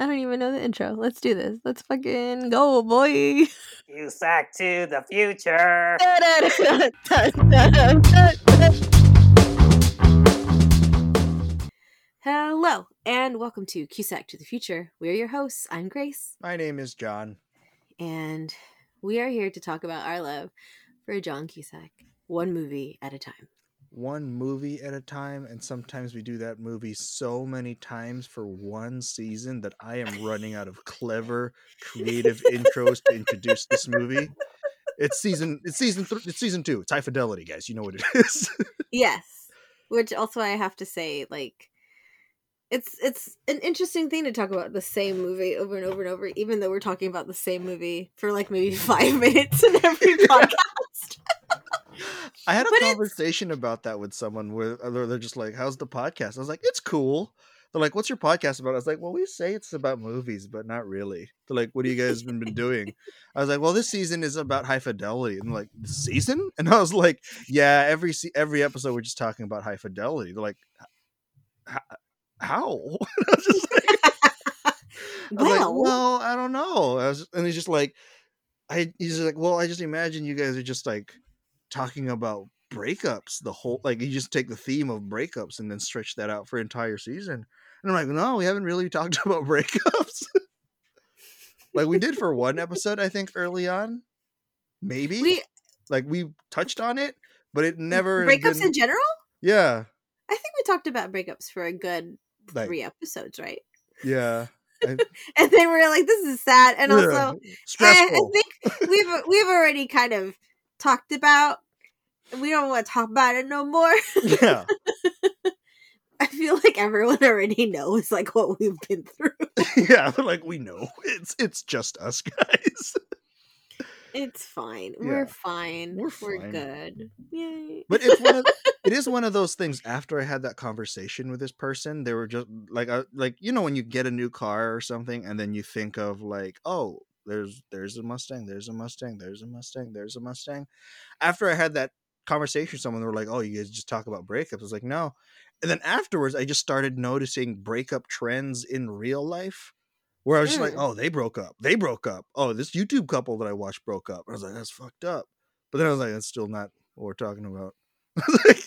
I don't even know the intro. Let's do this. Let's fucking go, boy. Cusack to the future. Hello, and welcome to Cusack to the Future. We're your hosts. I'm Grace, My name is John. and we are here to talk about our love for John Cusack, one movie at a time. One movie at a time, and sometimes we do that movie so many times for one season that I am running out of clever, creative intros to introduce this movie. It's season. It's season. Th- it's season two. It's high fidelity, guys. You know what it is. Yes, which also I have to say, like, it's it's an interesting thing to talk about the same movie over and over and over, even though we're talking about the same movie for like maybe five minutes in every podcast. I had a But it's- conversation about that with someone uh, where they're just like, "How's the podcast?" I was like, "It's cool." They're like, "What's your podcast about?" I was like, "Well, we say it's about movies, but not really." They're like, "What have you guys been, been doing?" I was like, "Well, this season is about high fidelity." And like, "The season?" And I was like, "Yeah, every se- every episode we're just talking about high fidelity." They're like, "H- "How?" I was just like, I was like, well, well, I don't know. I was, and he's just like, I. He's just like, well, I just imagine you guys are just like talking about breakups the whole like you just take the theme of breakups and then stretch that out for entire season. And I'm like, no, we haven't really talked about breakups. like we did for one episode, I think, early on, maybe. we like we touched on it, but it never breakups been- in general. yeah, I think we talked about breakups for a good like three episodes, right? yeah, And then we are like, "This is sad," and also, eh, I think we've we've already kind of talked about. We don't want to talk about it no more. yeah, I feel like everyone already knows like what we've been through. yeah. Like we know, it's it's just us guys. It's fine. Yeah. We're fine. We're We're, good. Yay. but it's one of it is one of those things after i had that conversation with this person they were just like uh, like you know when you get a new car or something and then you think of like oh there's there's a mustang there's a mustang there's a mustang there's a mustang. After i had that conversation with someone they were like oh you guys just talk about breakups. I was like no. And then afterwards i just started noticing breakup trends in real life where i was just like Mm. oh they broke up they broke up. Oh this youtube couple that i watched broke up. I was like that's fucked up. But then i was like that's still not what we're talking about. Like,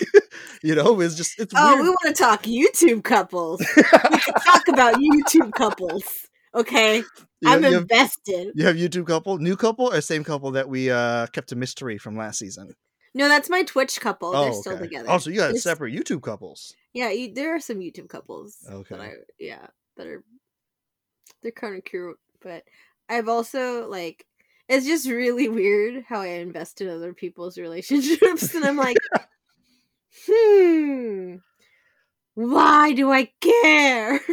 you know, it's just it's Oh, we want to talk YouTube couples. we can talk about YouTube couples. Okay, I'm have, invested. you have YouTube couple, new couple, or same couple that we uh kept a mystery from last season. No, that's my Twitch couple. They're still together. Oh, so you got There's- separate YouTube couples. Yeah, you, there are some YouTube couples. Okay. That I yeah that are they're kind of cute, but I've also like it's just really weird how I invest in other people's relationships, and I'm like, hmm, why do I care?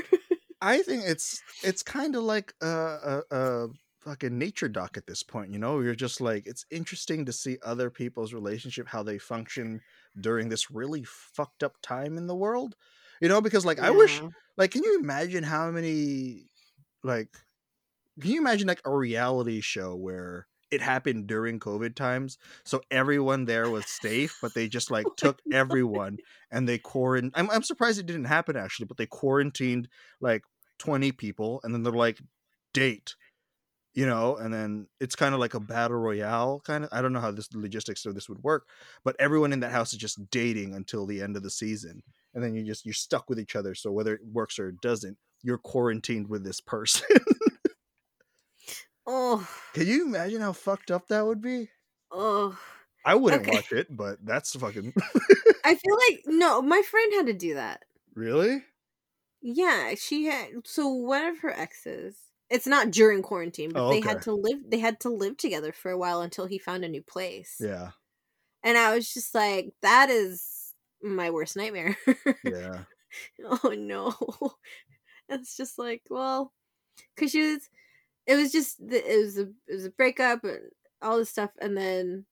I think it's it's kind of like a, a a fucking nature doc at this point. You know, you're just like it's interesting to see other people's relationship, how they function during this really fucked up time in the world. You know, because like I wish like can you imagine how many like can you imagine like a reality show where it happened during covid times so everyone there was safe but they just like took everyone and they quarantined I'm, I'm surprised it didn't happen actually but they quarantined like 20 people and then they're like date you know and then it's kind of like a battle royale kind of i don't know how this logistics of this would work but everyone in that house is just dating until the end of the season and then you just you're stuck with each other so whether it works or it doesn't you're quarantined with this person Oh, can you imagine how fucked up that would be oh. i wouldn't Okay. watch it but that's fucking I feel like no, my friend had to do that. really Yeah, she had. So one of her exes. It's not during quarantine, but Oh, they had okay. to live. They had to live together for a while until he found a new place. yeah And I was just like, that is my worst nightmare. yeah oh no. It's just like, well, because she was, it was just, the- it was a, it was a breakup and all this stuff, and then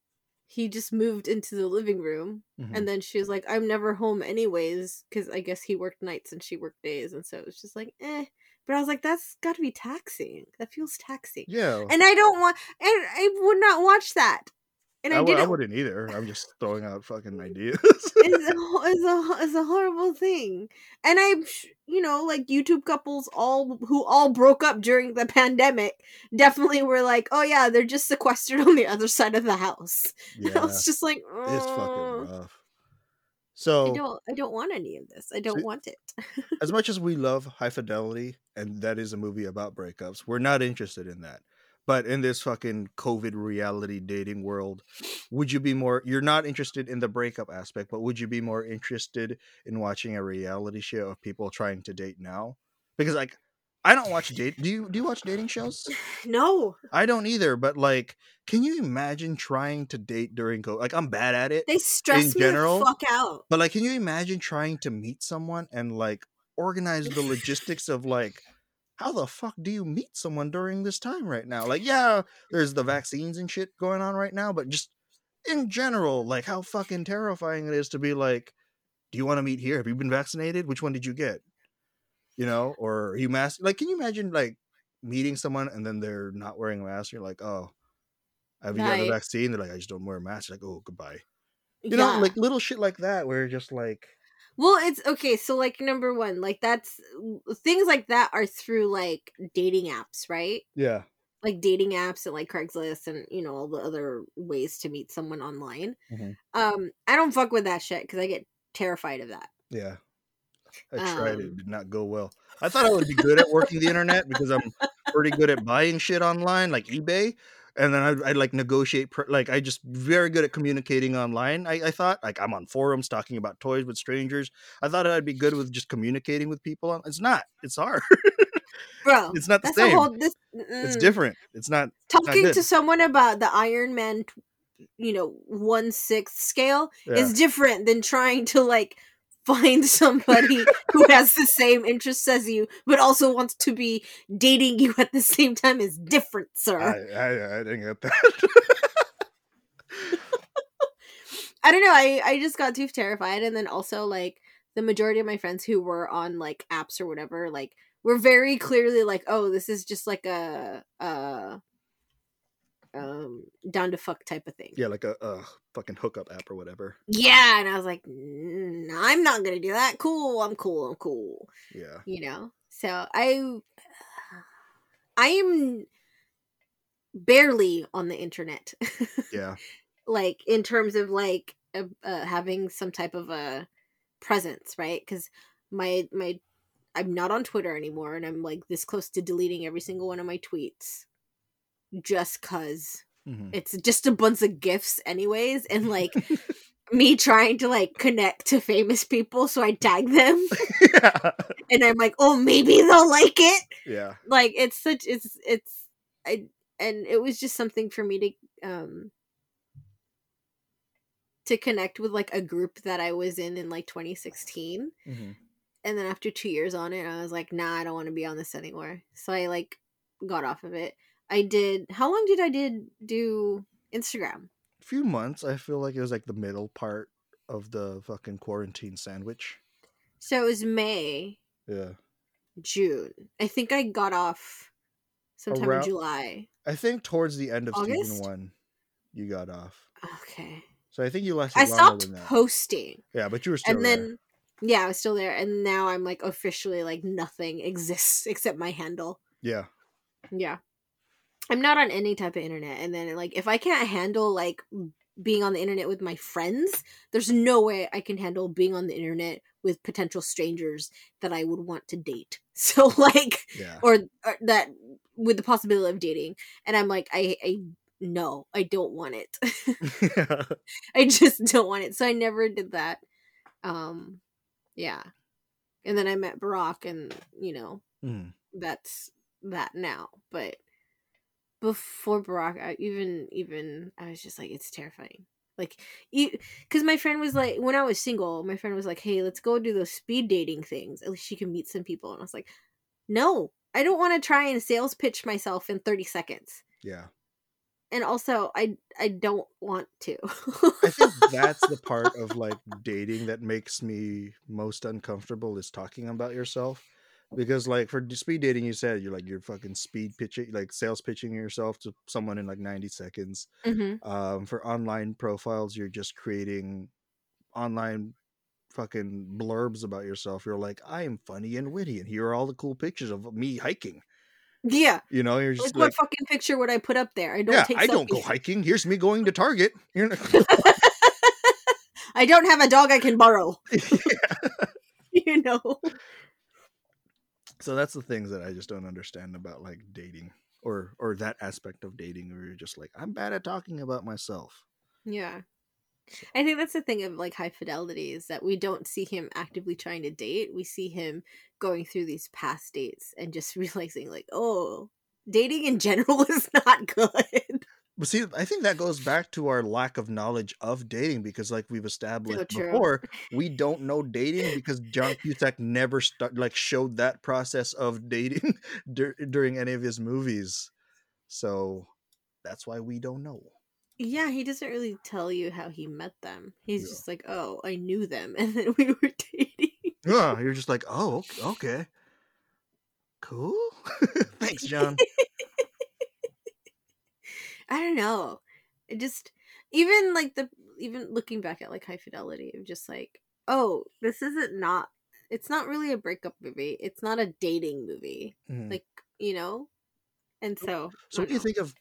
he just moved into the living room, Mhm. and then she was like, I'm never home anyways, because I guess he worked nights and she worked days, and so it was just like, eh. But I was like, that's got to be taxing. That feels taxing. yeah And I don't want, and I would not watch that. And I, I, w- I didn't. wouldn't either. I'm just throwing out fucking ideas. it's a, it's a it's a horrible thing and i'm you know like youtube couples all who all broke up during the pandemic definitely were like oh yeah they're just sequestered on the other side of the house i yeah, was just like it's "Uh, fucking rough. So i So don't i don't want any of this i don't See- want it as much as we love High Fidelity, and that is a movie about breakups, we're not interested in that. But in this fucking COVID reality dating world, would you be more? You're not interested in the breakup aspect, but would you be more interested in watching a reality show of people trying to date now? Because like, I don't watch date. Do you? Do you watch dating shows? no I don't either. But like, can you imagine trying to date during COVID? Like, I'm bad at it. they stress me general, the fuck out But like, can you imagine trying to meet someone and like organize the logistics of like, how the fuck do you meet someone during this time right now? Like, yeah, there's the vaccines and shit going on right now, but just in general, like how fucking terrifying it is to be like, do you want to meet here? Have you been vaccinated? Which one did you get? You know, or are you mask? Like, can you imagine like meeting someone and then they're not wearing a mask? You're like, oh, have you got the Right. vaccine? They're like, I just don't wear a mask. You're like, oh, goodbye. You yeah. know, like little shit like that where you're just like, Well, it's okay. So, like, number one, like, that's things like that are through like dating apps, right? yeah, Like dating apps and like Craigslist and you know all the other ways to meet someone online. Mhm. Um, I don't fuck with that shit because I get terrified of that. yeah. I tried it, Um. did not go well. I thought I would be good at working the internet because I'm pretty good at buying shit online, like eBay. And then I'd, I'd like negotiate, like I just very good at communicating online. I, I thought, like I'm on forums talking about toys with strangers. I thought I'd be good with just communicating with people. It's not. It's hard. Bro, it's not the same. whole. This it's mm. different. It's not. not Talking good. to someone about the Iron Man, you know, one sixth scale Yeah. is different than trying to like find somebody who has the same interests as you, but also wants to be dating you at the same time. Is different, sir. I, I, I didn't get that. I don't know. I I just got too terrified, and then also like the majority of my friends who were on like apps or whatever, like were very clearly like, oh, this is just like a uh um down to fuck type of thing. yeah, like a, a fucking hookup app or whatever. Yeah, and I was like, "Mm, I'm not gonna do that. Cool, I'm cool, I'm cool. Yeah. You know. So I I am barely on the internet. Yeah. like in terms of like uh, uh, having some type of a presence right because my my i'm not on twitter anymore and i'm like this close to deleting every single one of my tweets just cuz Mhm. it's just a bunch of gifts, anyways and like me trying to like connect to famous people so i tag them yeah. and i'm like oh maybe they'll like it Yeah. like it's such it's it's i and it was just something for me to um to connect with like a group that i was in in like 2016 Mhm. and then after two years on it i was like nah i don't want to be on this anymore so i like got off of it i did how long did i did do instagram A few months. I feel like it was like the middle part of the fucking quarantine sandwich. so it was may Yeah. june i think i got off sometime Around- in july I think towards the end of season August? one, you got off. okay So I think you lasted i stopped posting yeah, but you were still and there. then yeah, I was still there, and now I'm like officially like nothing exists except my handle. Yeah. Yeah, I'm not on any type of internet, and then like if I can't handle like being on the internet with my friends, there's no way I can handle being on the internet with potential strangers that I would want to date. So like, Yeah. or, or that with the possibility of dating, and I'm like, I, I no, I don't want it. yeah. I just don't want it. So I never did that. Um yeah. And then I met Barack and, you know, Mhm. that's that now. But before Barack, I, even even I was just like it's terrifying. Like cuz my friend was like when I was single, my friend was like, "Hey, let's go do those speed dating things. At least she can meet some people." And I was like, "No, I don't want to try and sales pitch myself in 30 seconds." Yeah. And also, I I don't want to. I think that's the part of like dating that makes me most uncomfortable is talking about yourself because like for speed dating you said you're like you're fucking speed pitching like sales pitching yourself to someone in like 90 seconds Mm-hmm. um for online profiles you're just creating online fucking blurbs about yourself you're like i am funny and witty and here are all the cool pictures of me hiking Yeah. you know you're Like, just what fucking picture would I put up there? I don't yeah take i don't go hiking here's me going to target You're not- I don't have a dog I can borrow. you know. So that's the things that i just don't understand about like dating or or that aspect of dating where you're just like i'm bad at talking about myself Yeah. I think that's the thing of like high fidelity is that we don't see him actively trying to date. We see him going through these past dates and just realizing like, oh, dating in general is not good. But see, I think that goes back to our lack of knowledge of dating because, like we've established true. before, we don't know dating because John Cusack never start like showed that process of dating dur- during any of his movies. So that's why we don't know. Yeah, he doesn't really tell you how he met them. He's Yeah. just like, oh, I knew them and then we were dating. Yeah, you're just like, oh, ok- okay, cool. Thanks, John. I don't know. It just even like the even looking back at like high fidelity of just like, oh, this isn't not it's not really a breakup movie. It's not a dating movie. Mhm. Like, you know? And so So, what do you think of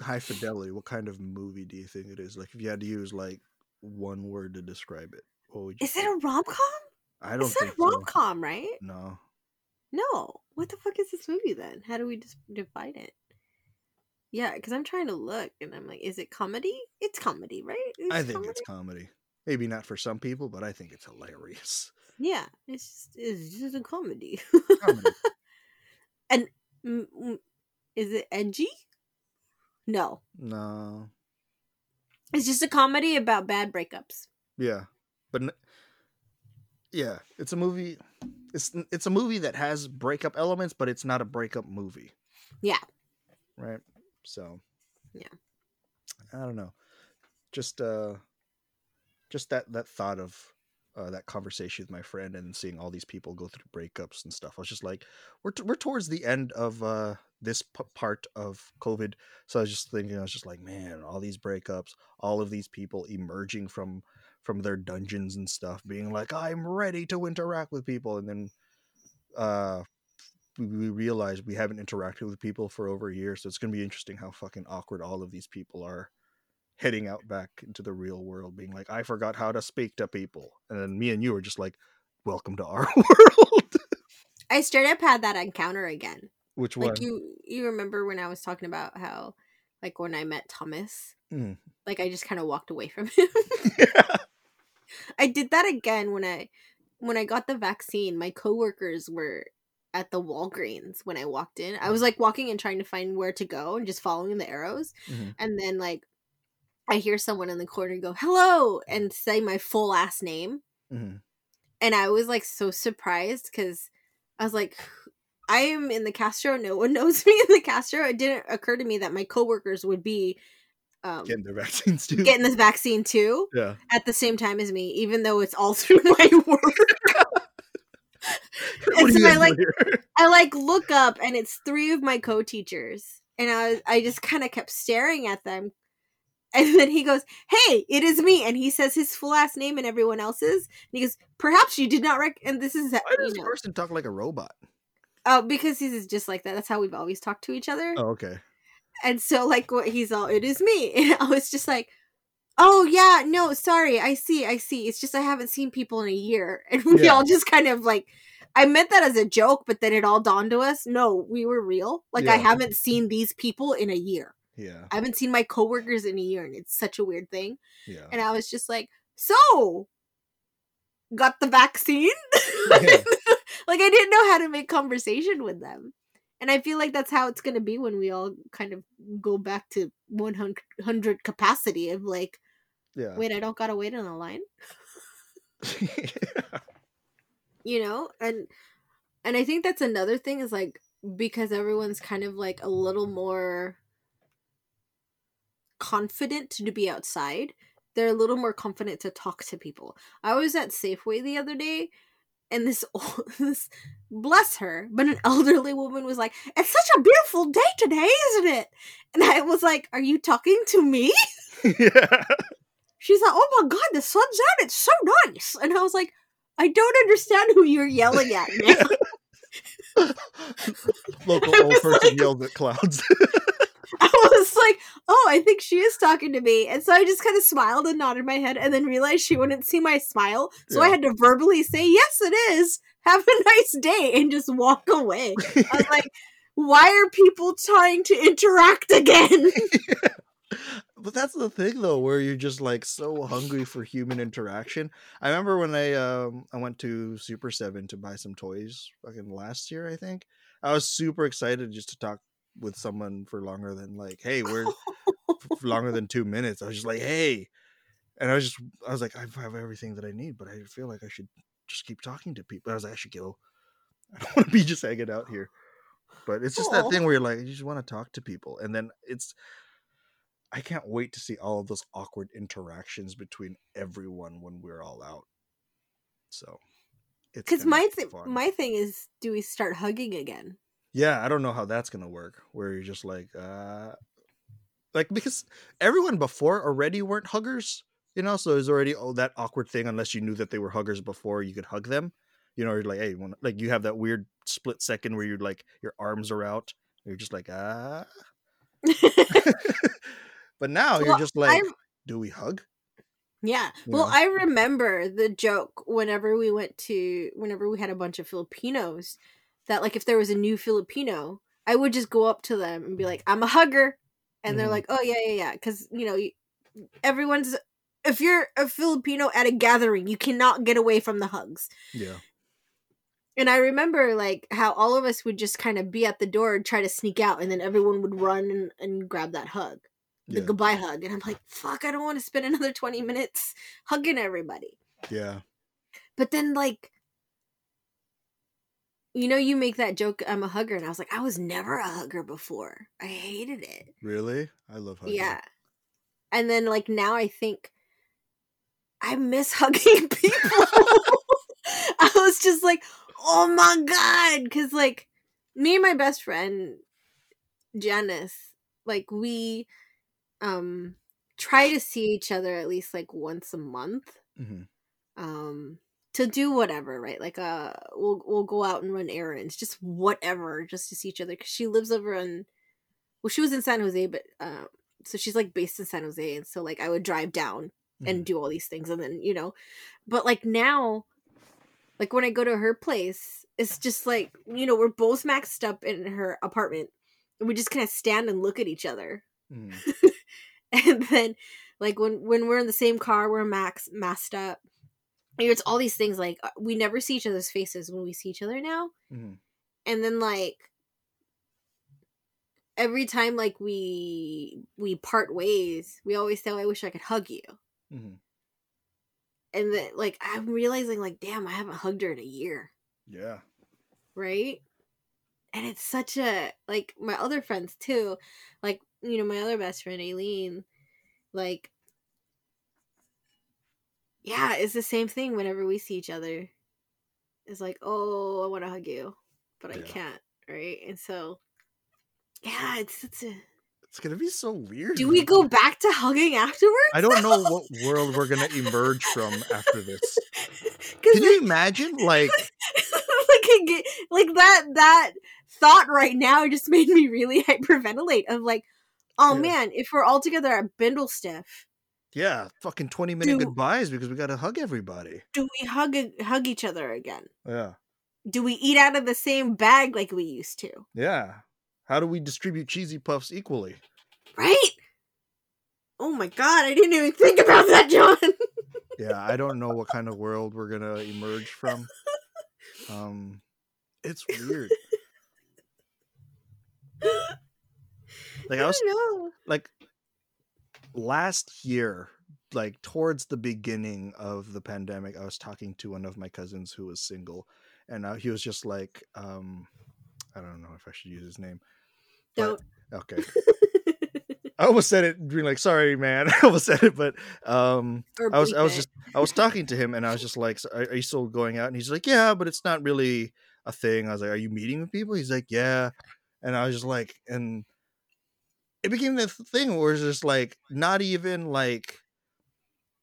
High Fidelity? What kind of movie do you think it is? Like, if you had to use like one word to describe it, what would you? Is it a rom com? I don't It's not think a rom so. com, right? No. No. What the fuck is this movie then? How do we just divide it? Yeah, because I'm trying to look and I'm like, is it comedy? It's comedy, right? I think comedy? it's comedy. Maybe not for some people, but I think it's hilarious. Yeah, it's just it's just a comedy. Comedy. and mm, mm, is it edgy? No, no. it's just a comedy about bad breakups. Yeah. But n- yeah, it's a movie it's it's a movie that has breakup elements, but it's not a breakup movie. Yeah. Right? So Yeah. I don't know. Just uh just that that thought of uh, that conversation with my friend and seeing all these people go through breakups and stuff. I was just like, we're t- we're towards the end of uh, this p- part of COVID, so I was just thinking, I was just like, man, all these breakups, all of these people emerging from from their dungeons and stuff, being like, I'm ready to interact with people, and then uh, we, we realize we haven't interacted with people for over a year, so it's gonna be interesting how fucking awkward all of these people are heading out back into the real world, being like, I forgot how to speak to people. And then me and you are just like, Welcome to our world. I straight up had that encounter again. Which one? Like you, you remember when I was talking about how, like when I met Thomas, Mm. like I just kind of walked away from him. yeah. I did that again when I when I got the vaccine. My coworkers were at the Walgreens when I walked in. I was like walking and trying to find where to go and just following the arrows. Mhm. And then like I hear someone in the corner go, "Hello," and say my full last name. Mhm. And I was like so surprised cuz I was like I am in the Castro. No one knows me in the Castro. It didn't occur to me that my coworkers would be um, Getting their vaccines too. getting this vaccine too yeah. at the same time as me, even though it's all through my work. And so I like here? I like look up and it's three of my co-teachers. And I was, I just kind of kept staring at them. And then he goes, "Hey, it is me." And he says his full last name and everyone else's. And he goes, "Perhaps you did not rec." And this is Why does this person talk like a robot? oh, because he's just like that. That's how we've always talked to each other. Oh, okay. And so like what he's all, "It is me." And I was just like, "Oh yeah, no, sorry. I see. I see. It's just I haven't seen people in a year." And we Yeah. all just kind of like I meant that as a joke, but then it all dawned to us, no, we were real. Like I haven't seen these people in a year. Yeah. I haven't seen my coworkers in a year, and it's such a weird thing. Yeah. And I was just like, so got the vaccine? Yeah. like I didn't know how to make conversation with them. And I feel like that's how it's gonna be when we all kind of go back to 100 capacity of like, Yeah. wait, I don't gotta wait in a line, you know? And and I think that's another thing is like because everyone's kind of like a little more confident to be outside they're a little more confident to talk to people i was at safeway the other day and this old, this bless her, but an elderly woman was like, "It's such a beautiful day today, isn't it?" And I was like, "Are you talking to me?" yeah. She's like, "Oh my god, the sun's out. It's so nice." And I was like, "I don't understand who you're yelling at now." Local old person like- yelled at clouds. I was like, "Oh, I think she is talking to me." And so I just kind of smiled and nodded my head, and then realized she wouldn't see my smile, so I had to verbally say, "Yes, it is. Have a nice day," and just walk away. I was like, "Why are people trying to interact again?" but that's the thing though where you're just like so hungry for human interaction i remember when i um i went to super 7 to buy some toys fucking last year i think i was super excited just to talk with someone for longer than like hey we're longer than two minutes. I was just like hey. And i was just i was like i have everything that i need but i feel like i should just keep talking to people i was like i should go. I don't want to be just hanging out here. But it's just that thing where you're like you just want to talk to people and then it's I can't wait to see all of those awkward interactions between everyone when we're all out. So, it's Because my th- my thing is, do we start hugging again? Yeah, I don't know how that's gonna work. Where you're just like, uh, like because everyone before already weren't huggers, you know. So there's already oh that awkward thing unless you knew that they were huggers before you could hug them. You know, you're like, hey, when, like you have that weird split second where you're like your arms are out. You're just like ah. but now you're just like, I- do we hug? Yeah. You Well, know? I remember the joke whenever we went to whenever we had a bunch of Filipinos that like if there was a new Filipino, I would just go up to them and be like, "I'm a hugger." And they're Mhm. like, "Oh, yeah, yeah, yeah." Cuz you know, everyone's if you're a Filipino at a gathering, you cannot get away from the hugs. Yeah. And I remember like how all of us would just kind of be at the door and try to sneak out and then everyone would run and, and grab that hug. The Yeah. goodbye hug. And I'm like, "Fuck, I don't want to spend another 20 minutes hugging everybody." Yeah. But then, like, you know, you make that joke, I'm a hugger. And I was like, I was never a hugger before. I hated it. Really? I love hugging. Yeah. And then, like, now I think I miss hugging people. I was just like, oh my God. Cause, like, me and my best friend, Janice, like, we um try to see each other at least like once a month hmm um to do whatever right? Like uh we'll we'll go out and run errands just whatever just to see each other because she lives over in well she was in san jose but um so she's like based in san jose and so like i would drive down Mm-hmm. and do all these things and then you know but like now like when i go to her place it's just like you know we're both maxed up in her apartment and we just kind of stand and look at each other. Hmm and then like when when we're in the same car we're max masked up it's all these things like uh, we never see each other's faces when we see each other now. Hmm and then like every time like we we part ways we always say "Oh, i wish i could hug you. Hmm and then like i'm realizing like damn i haven't hugged her in a year. Yeah. right? And it's such a like my other friends too like you know my other best friend aileen like yeah it's the same thing whenever we see each other it's like oh i want to hug you but i Yeah. can't right and so yeah it's such a It's gonna be so weird. do we go back to hugging afterwards I don't know what world we're gonna emerge from after this. Can you imagine? Like, like like that that thought right now just made me really hyperventilate of like oh Yeah. man if we're all together at Bindlestiff yeah, fucking twenty minute Do- goodbyes because we gotta hug everybody. do we hug hug each other again Yeah. do we eat out of the same bag like we used to Yeah. How do we distribute cheesy puffs equally? right oh my god I didn't even think about that John Yeah, I don't know what kind of world we're gonna emerge from. Um, it's weird. Like I I was know like last year, like towards the beginning of the pandemic, I was talking to one of my cousins who was single, and uh, he was just like, um, I don't know if I should use his name. but- don't Okay, I almost said it, being like, "Sorry, man," I almost said it, but um, I was I was just I was talking to him and I was just like, so are, are you still going out? And he's like, yeah, but it's not really a thing. I was like, are you meeting with people? He's like, yeah. And I was just like, and it became the thing where it's just like, not even like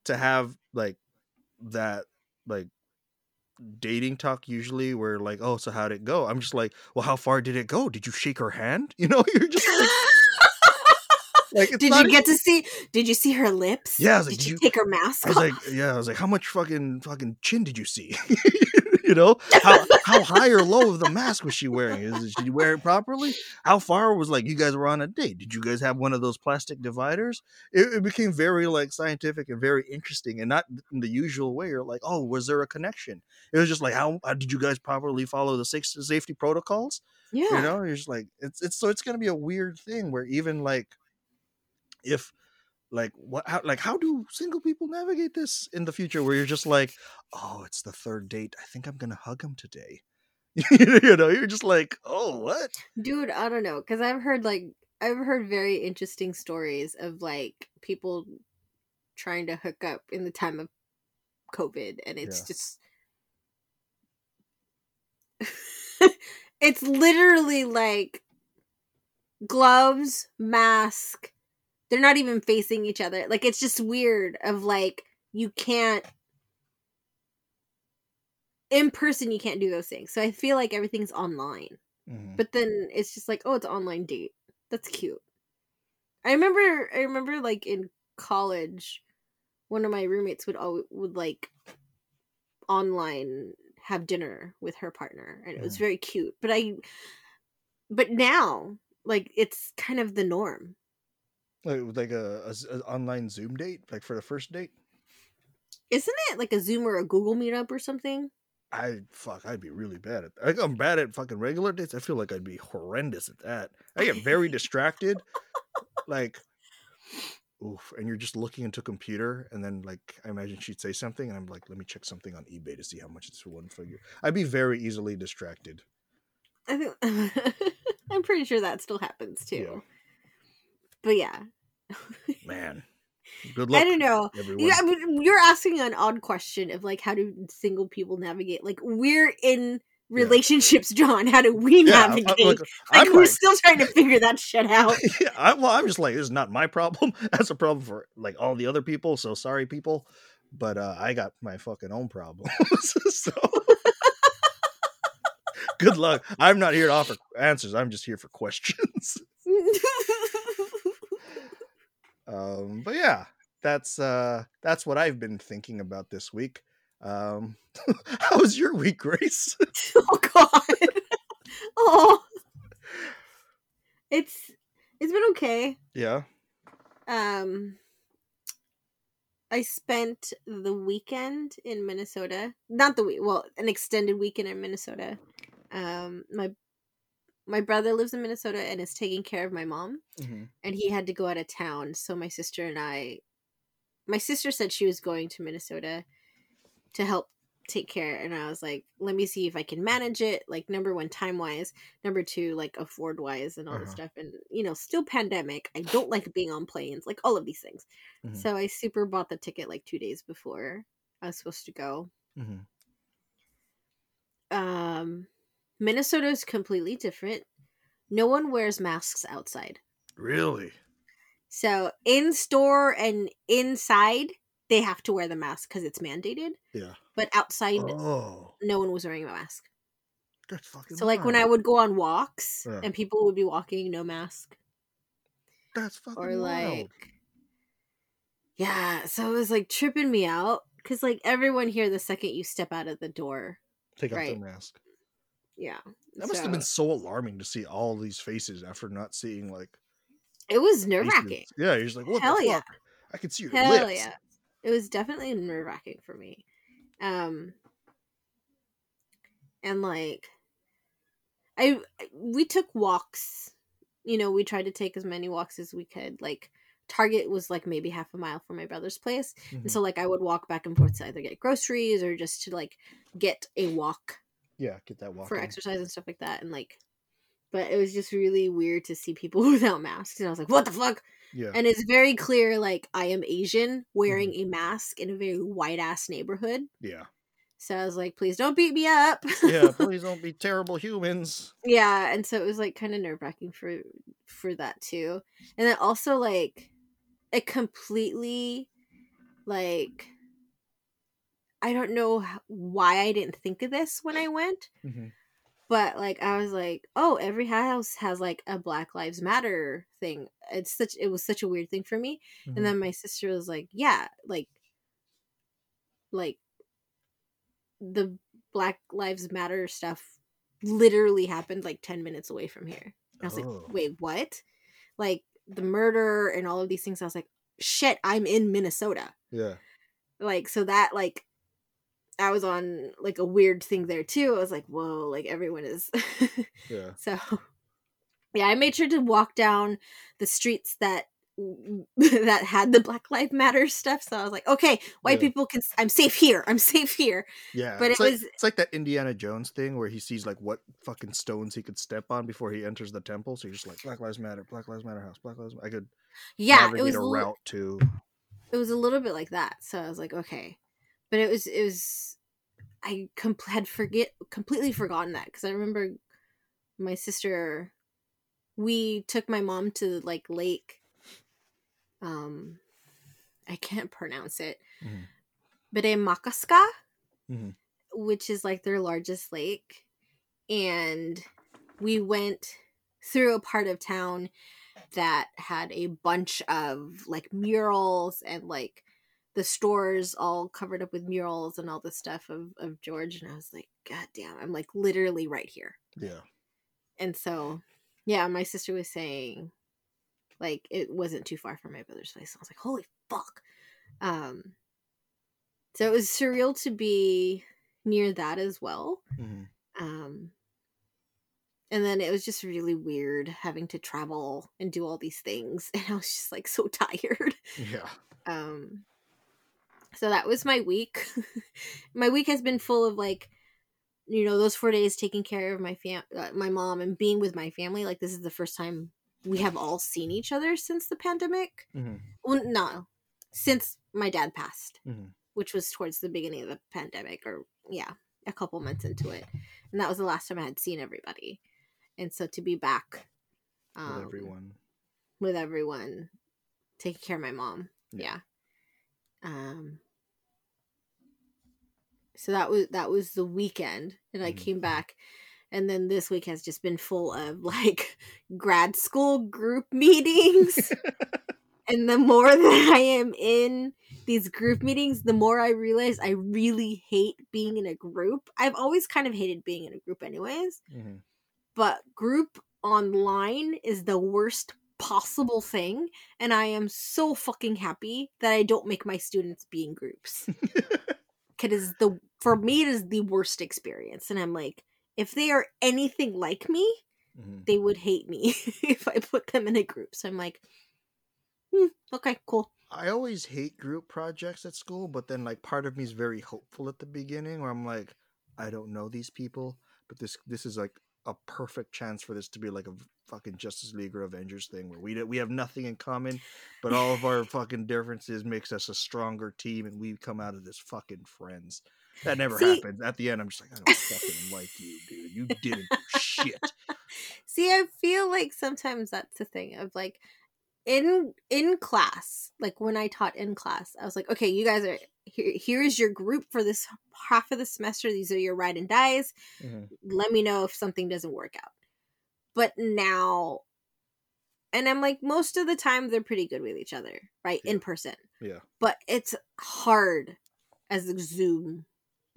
to have like that, like dating talk usually where like, oh, so how'd it go? I'm just like, well, how far did it go? Did you shake her hand? You know, you're just like, like did you get to see? Did you see her lips? Yeah, like, did did you you- take her mask I was off? like, yeah, I was like, how much fucking fucking chin did you see? you know, how how high or low of the mask was she wearing? Is did she wear it properly? How far was like you guys were on a date? Did you guys have one of those plastic dividers? It, it became very like scientific and very interesting, and not in the usual way. You're like, oh, was there a connection? It was just like, how, how did you guys properly follow the six safety protocols? yeah. you know you're just like it's it's so it's gonna be a weird thing where even like if like what how like how do single people navigate this in the future where you're just like oh it's the third date i think i'm gonna hug him today you know you're just like oh what Dude, I don't know, because I've heard like I've heard very interesting stories of like people trying to hook up in the time of COVID, and it's Yeah. just it's literally like gloves, mask. They're not even facing each other. Like it's just weird. Of like you can't in person. You can't do those things. So I feel like everything's online. Mhm. But then it's just like, oh, it's online date. That's cute. I remember I remember like in college, one of my roommates would always would like online have dinner with her partner and it was Mhm. very cute. But I but now, like it's kind of the norm. Like, like a, a a online zoom date like for the first date Isn't it like a Zoom or a Google meetup or something? i fuck i'd be really bad at like i'm bad at fucking regular dates i feel like i'd be horrendous at that i get very distracted like oof and you're just looking into a computer and then like i imagine she'd say something and i'm like let me check something on ebay to see how much it's for one figure i'd be very easily distracted I think I'm pretty sure that still happens too. Yeah. But yeah. Man good luck I don't know. everyone Yeah, I mean, you're asking an odd question of like how do single people navigate? Like we're in relationships, John. How do we yeah navigate? I'm, like, like, I'm we're like still trying to figure that shit out. yeah, I, well, I'm just like, this is not my problem. That's a problem for like all the other people. So sorry, people. But uh, I got my fucking own problems. so good luck. I'm not here to offer answers. I'm just here for questions. Um, but yeah, that's uh, that's what I've been thinking about this week. Um, how was your week, Grace? oh God. oh, it's it's been okay. yeah. Um, I spent the weekend in Minnesota. Not the week. Well, an extended weekend in Minnesota. Um, my my brother lives in Minnesota and is taking care of my mom. Mhm. and he had to go out of town. So my sister and I, my sister said she was going to Minnesota to help take care, and I was like, let me see if I can manage it. Like number one, time wise. Number two, like afford wise, and all this Uh-huh. stuff. And you know, still pandemic. I don't like being on planes. Like all of these things. Mhm. So I super bought the ticket like two days before I was supposed to go. Mhm. Um, Minnesota is completely different. No one wears masks outside. Really? So in store and inside, they have to wear the mask because it's mandated. Yeah. But outside, Oh, no one was wearing a mask. that's fucking. So like when I would go on walks Yeah. and people would be walking no mask, that's fucking or like, wild. yeah. So it was like tripping me out because like everyone here, the second you step out of the door, Take off right. the mask. Yeah, That must have been so alarming to see all these faces after not seeing like. It was nerve wracking Yeah, you're just like, what Hell the yeah. fuck? I can see your Hell lips. yeah. It was definitely nerve wracking for me. Um and like I we took walks. You know, we tried to take as many walks as we could. Like Target was like maybe half a mile from my brother's place. Mhm. And so like I would walk back and forth to either get groceries or just to like get a walk Yeah, get that walk. for in. exercise and stuff like that and like but it was just really weird to see people without masks, and I was like, "What the fuck?" Yeah. And it's very clear, like I am Asian wearing mm-hmm. a mask in a very white ass neighborhood. yeah. So I was like, "Please don't beat me up." Yeah. Please don't be terrible humans. yeah and so it was like kind of nerve-wracking for for that too and then also like it completely like i don't know why i didn't think of this when i went Mhm. but like i was like oh every house has like a black lives matter thing it's such it was such a weird thing for me Mhm. and then my sister was like yeah like like the black lives matter stuff literally happened like 10 minutes away from here i was Oh. like wait what like the murder and all of these things i was like shit i'm in minnesota Yeah. like so that like i was on like a weird thing there too i was like whoa like everyone is Yeah. so yeah i made sure to walk down the streets that that had the black lives matter stuff so i was like okay white Yeah. people can i'm safe here i'm safe here Yeah. But it's it like, was- it's like that Indiana Jones thing where he sees like what fucking stones he could step on before he enters the temple. So you're just like Black Lives Matter, Black Lives Matter house, Black Lives Matter. I could yeah it was a li- route to it was a little bit like that so i was like okay but it was it was i com- had forget completely forgotten that because i remember my sister we took my mom to like lake um i can't pronounce it Mhm. but in Maka Ska Mhm. which is like their largest lake and we went through a part of town that had a bunch of like murals and like the stores all covered up with murals and all this stuff of, of George and I was like, God damn, I'm like literally right here. yeah. And so yeah, my sister was saying like it wasn't too far from my brother's place. I was like, holy fuck. Um so it was surreal to be near that as well. Mhm. Um and then it was just really weird having to travel and do all these things and I was just like so tired. Yeah. Um so that was my week. my week has been full of like you know those 4 days taking care of my fam uh, my mom and being with my family like this is the first time we have all seen each other since the pandemic. Mhm. Well no, since my dad passed Mhm. which was towards the beginning of the pandemic or yeah a couple months into it and that was the last time i had seen everybody and so to be back um, With everyone. with everyone taking care of my mom yeah, Yeah. um so that was that was the weekend and i Mhm. came back and then this week has just been full of like grad school group meetings and the more that I am in these group meetings, the more I realize I really hate being in a group. I've always kind of hated being in a group, anyways, Mhm. but group online is the worst possible thing. And I am so fucking happy that I don't make my students be in groups. It is the, for me, it is the worst experience. And I'm like, if they are anything like me, Mhm. they would hate me if I put them in a group. So I'm like, hmm, okay, cool. I always hate group projects at school, but then like part of me is very hopeful at the beginning where I'm like, I don't know these people, but this this is like a perfect chance for this to be like a fucking Justice League or Avengers thing where we we have nothing in common, but all of our fucking differences makes us a stronger team and we come out of this fucking friends. That never See- happens. At the end, I'm just like, I don't fucking like you, dude. You didn't shit. See, I feel like sometimes that's the thing of like in in class, like when I taught in class, I was like, okay, you guys are here. Here is your group for this half of the semester. These are your ride and dies. Mhm. Let me know if something doesn't work out. But now, and I'm like, most of the time they're pretty good with each other, right? In person. Yeah. But it's hard as a Zoom,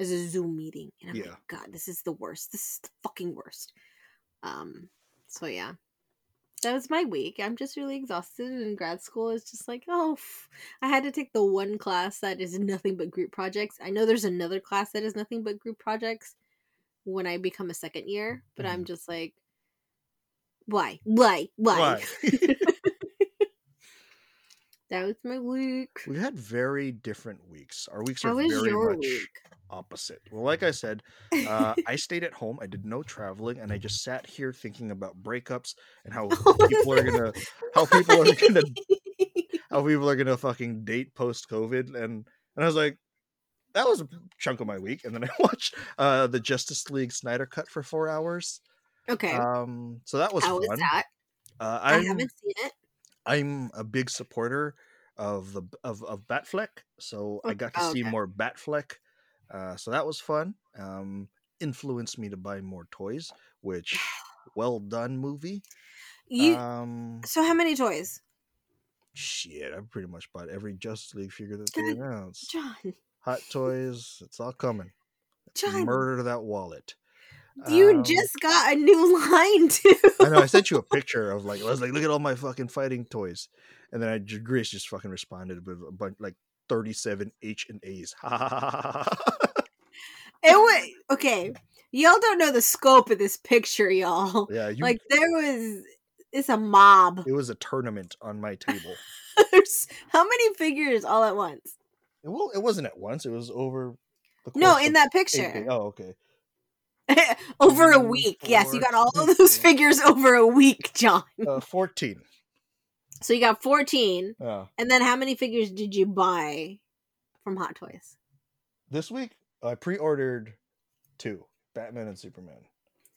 as a Zoom meeting. And I'm Yeah. like, God, this is the worst. This is the fucking worst. Um, so yeah. That was my week. I'm just really exhausted, and grad school is just like, oh, I had to take the one class that is nothing but group projects. I know there's another class that is nothing but group projects when I become a second year, but I'm just like, why, why, why? Why? that was my week. We've had very different weeks. Our weeks are How very much week? opposite. Well, like I said, uh, I stayed at home. I did no traveling, and I just sat here thinking about breakups and how people are gonna, how people are gonna, how people are gonna fucking date post COVID, and and I was like, that was a chunk of my week. And then I watched uh the Justice League Snyder cut for four hours. Okay. Um, so that was How was fun. that? Uh, I haven't seen it. I'm a big supporter of the of of Batfleck, so I Oh, got to oh, see okay. more Batfleck. Uh, so that was fun. Um, influenced me to buy more toys, which well done movie. You. Um, so how many toys, shit, I pretty much bought every Justice League figure that they announced. John? Hot toys, it's all coming. John, Murder that wallet. You Um, just got a new line too. I know. I sent you a picture of like I was like, look at all my fucking fighting toys, and then I Grace just fucking responded with a bunch like thirty seven H and A's. It was okay. Y'all don't know the scope of this picture, y'all. yeah, you. like there was, it's a mob. it was a tournament on my table. How many figures all at once? well, it wasn't at once. It was over. The No, in that picture. Oh, okay. over a week. Yes, you got all of those figures over a week, John. Uh, Fourteen. So you got 14. Uh, And then how many figures did you buy from Hot Toys? this week I pre-ordered two Batman and Superman.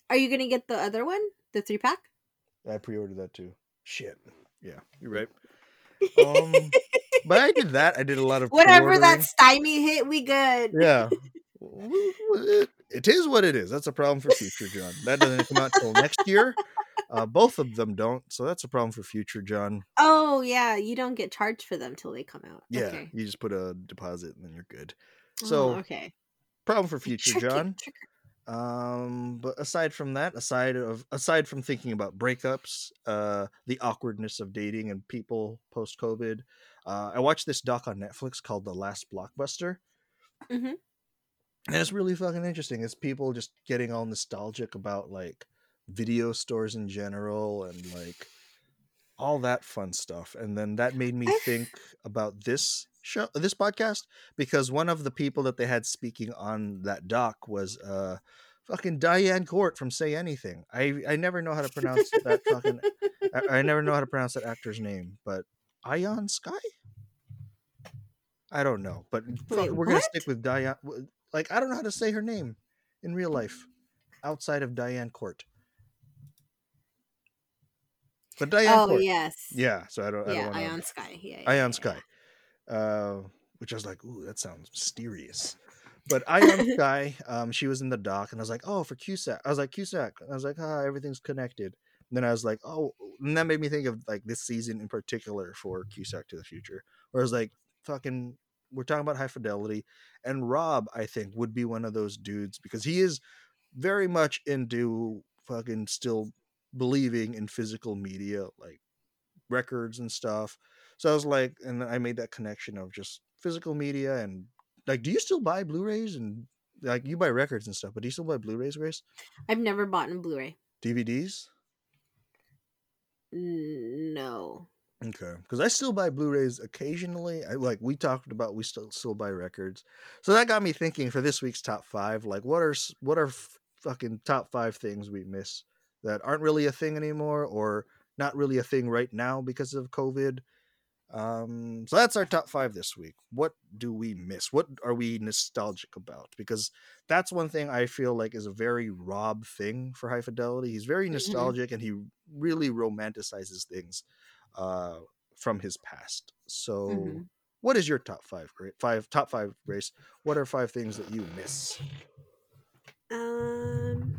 Are you going to get the other one? The three pack? I pre-ordered that too. Shit. Yeah, you're right. Um, but I did that. I did a lot of Whatever that stymie hit, we good. yeah. It, is what it is. That's a problem for future John. That doesn't come out till next year. Uh, both of them don't, so that's a problem for future John. Oh, yeah. You don't get charged for them till they come out. Yeah, Okay. you just put a deposit and then you're good. Oh, So okay. problem for future Tricky, John. tricky. Um, but aside from that, aside of aside from thinking about breakups, uh, the awkwardness of dating and people post COVID, uh, I watched this doc on Netflix called The Last Blockbuster. Mhm. And it's really fucking interesting. It's people just getting all nostalgic about like video stores in general and like all that fun stuff. And then that made me think about this show, this podcast, because one of the people that they had speaking on that doc was uh fucking Diane Court from Say Anything. I I never know how to pronounce that fucking I, I never know how to pronounce that actor's name, but Ione Skye. I don't know, but Wait, we're gonna what? stick with Diane. Like I don't know how to say her name in real life, outside of Diane Court. But Diane Oh, Court, yes. yeah. So I don't. I Yeah, don't wanna, Ione Skye. Yeah, yeah, Ione yeah, Skye, uh, which I was like, ooh, that sounds mysterious. But Ione Skye, um, she was in the dock, and I was like, oh, for Cusack. I was like, Cusack. I was like, ah, everything's connected. And then I was like, oh, and that made me think of like this season in particular for Cusack to the Future, where I was like, fucking, we're talking about high fidelity, and Rob, I think, would be one of those dudes because he is very much into fucking still believing in physical media, like records and stuff. So I was like, and I made that connection of just physical media and like, do you still buy Blu-rays and like you buy records and stuff, but do you still buy Blu-rays, Grace? I've never bought a Blu-ray. DVDs? No. Okay, because I still buy Blu-rays occasionally. I like we talked about. We still still buy records, so that got me thinking for this week's top five. Like, what are what are f- fucking top five things we miss that aren't really a thing anymore, or not really a thing right now because of COVID? Um, so that's our top five this week. What do we miss? What are we nostalgic about? Because that's one thing I feel like is a very Rob thing for High Fidelity. He's very Mhm. nostalgic and he really romanticizes things uh, from his past. So, Mhm. what is your top five? Great five top five race. What are five things that you miss? Um,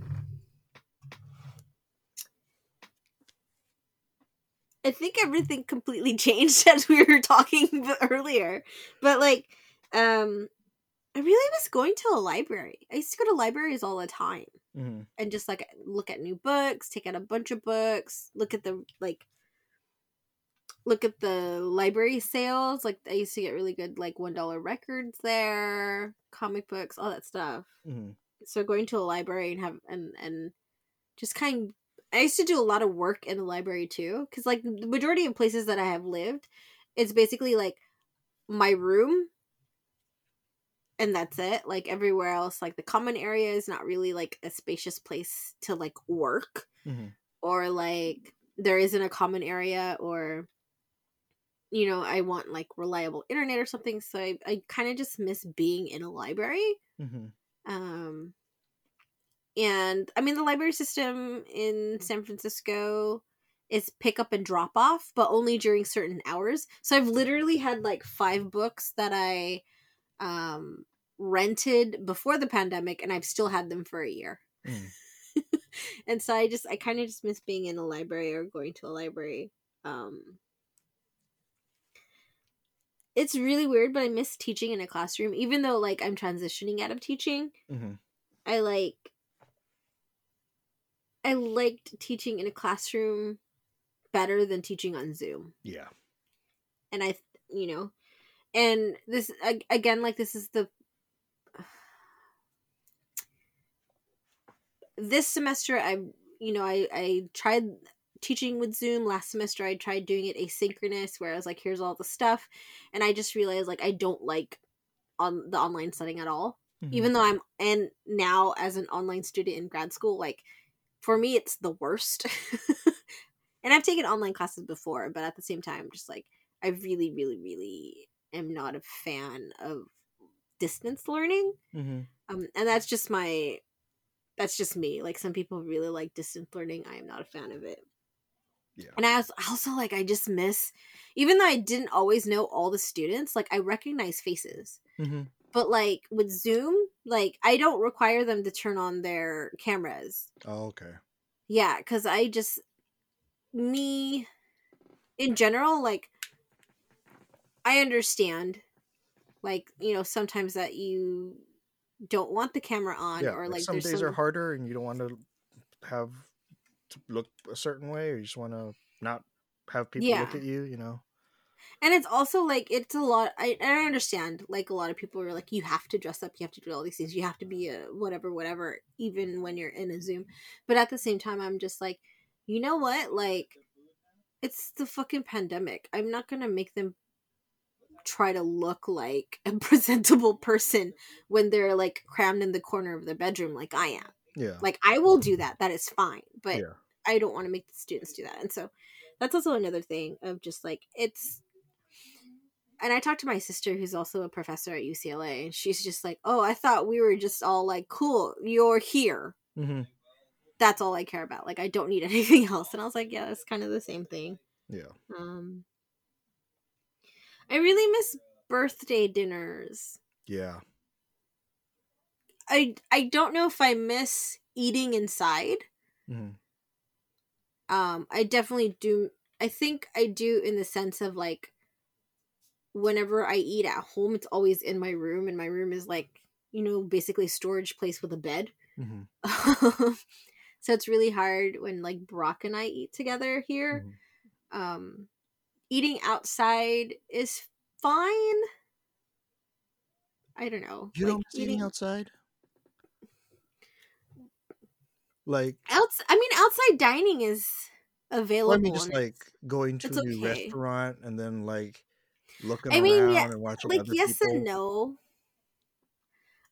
I think everything completely changed as we were talking earlier. But like, um, I really was going to a library. I used to go to libraries all the time Mm-hmm. and just like look at new books, take out a bunch of books, look at the like look at the library sales. Like I used to get really good like one dollar records there, comic books, all that stuff. Mm-hmm. So going to a library and have and and just kind I used to do a lot of work in the library too cuz like the majority of places that I have lived it's basically like my room and that's it. Like everywhere else, like the common area is not really like a spacious place to like work Mhm. or like there isn't a common area or you know, I want like reliable internet or something. So I, I kind of just miss being in a library. Mhm. Um, and I mean, the library system in San Francisco is pick up and drop off, but only during certain hours. So I've literally had like five books that I um, rented before the pandemic, and I've still had them for a year. Mm. and so I just, I kind of just miss being in a library or going to a library. Um, it's really weird, but I miss teaching in a classroom, even though like I'm transitioning out of teaching. Mhm. I like I liked teaching in a classroom better than teaching on Zoom. Yeah. And I you know, and this again like this is the this semester I you know, I I tried teaching with Zoom last semester. I tried doing it asynchronous where I was like here's all the stuff and I just realized like I don't like on the online setting at all Mhm. even though I'm and now as an online student in grad school, like for me it's the worst. and I've taken online classes before, but at the same time, just like I really, really, really am not a fan of distance learning. Mhm. Um, and that's just my that's just me. Like some people really like distance learning. I am not a fan of it. Yeah. And I was also like I just miss even though I didn't always know all the students, like I recognize faces Mhm. but like with zoom like i don't require them to turn on their cameras Oh, okay. yeah because i just me in general like i understand like you know sometimes that you don't want the camera on yeah. or like like some days some are harder, and you don't want to have look a certain way, or you just want to not have people look at you. You know. and it's also like it's a lot I, and i understand like a lot of people are like you have to dress up you have to do all these things you have to be a whatever whatever even when you're in a zoom but at the same time i'm just like you know what like it's the fucking pandemic i'm not gonna make them try to look like a presentable person when they're like crammed in the corner of their bedroom like i am Yeah. like i will do that that is fine but yeah. I don't want to make the students do that. And so that's also another thing of just like it's and I talked to my sister who's also a professor at UCLA and she's just like, "Oh, I thought we were just all like, cool, you're here. hmm That's all I care about. Like I don't need anything else." And I was like, "Yeah, that's kind of the same thing." Yeah. Um I really miss birthday dinners. Yeah. I I don't know if I miss eating inside. hmm um i definitely do i think i do in the sense of like whenever i eat at home it's always in my room and my room is like you know basically a storage place with a bed hmm so it's really hard when like brock and i eat together here Mhm. um eating outside is fine i don't know You like, don't eating outside? Like, outs- i mean outside dining is available well, I mean, just like going to a new okay. restaurant and then like looking I mean, around yeah, and watching like yes people. and no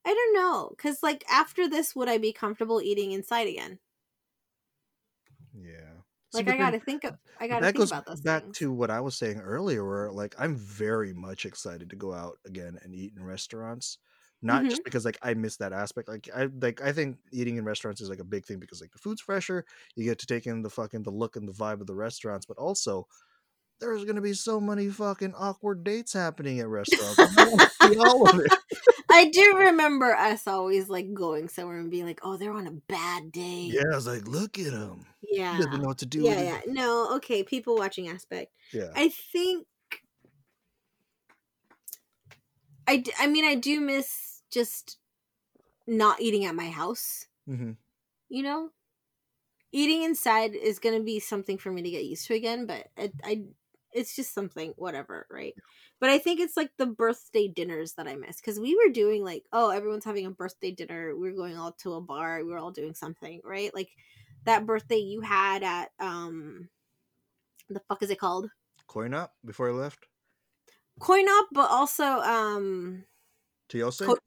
i don't know because like after this would i be comfortable eating inside again Yeah. Like but i then- gotta think of i gotta that think goes about those back things. to what I was saying earlier, where like I'm very much excited to go out again and eat in restaurants. Not Mm-hmm. just because like I miss that aspect. Like I like I think eating in restaurants is like a big thing because like the food's fresher, you get to take in the fucking the look and the vibe of the restaurants, but also there's gonna be so many fucking awkward dates happening at restaurants. I all of it. i do remember us always like going somewhere and being like oh they're on a bad day Yeah, I was like, look at them." yeah He doesn't know what to do. yeah with yeah It. no okay people watching aspect Yeah. i think i d- i mean i do miss just not eating at my house hmm you know? Eating inside is going to be something for me to get used to again but I, I it's just something whatever right? But i think it's like the birthday dinners that i miss because we were doing like oh everyone's having a birthday dinner we are going all to a bar we were all doing something right? Like that birthday you had at um the fuck is it called? Coin-Op before I left. coin up but also um Tiyose? Co-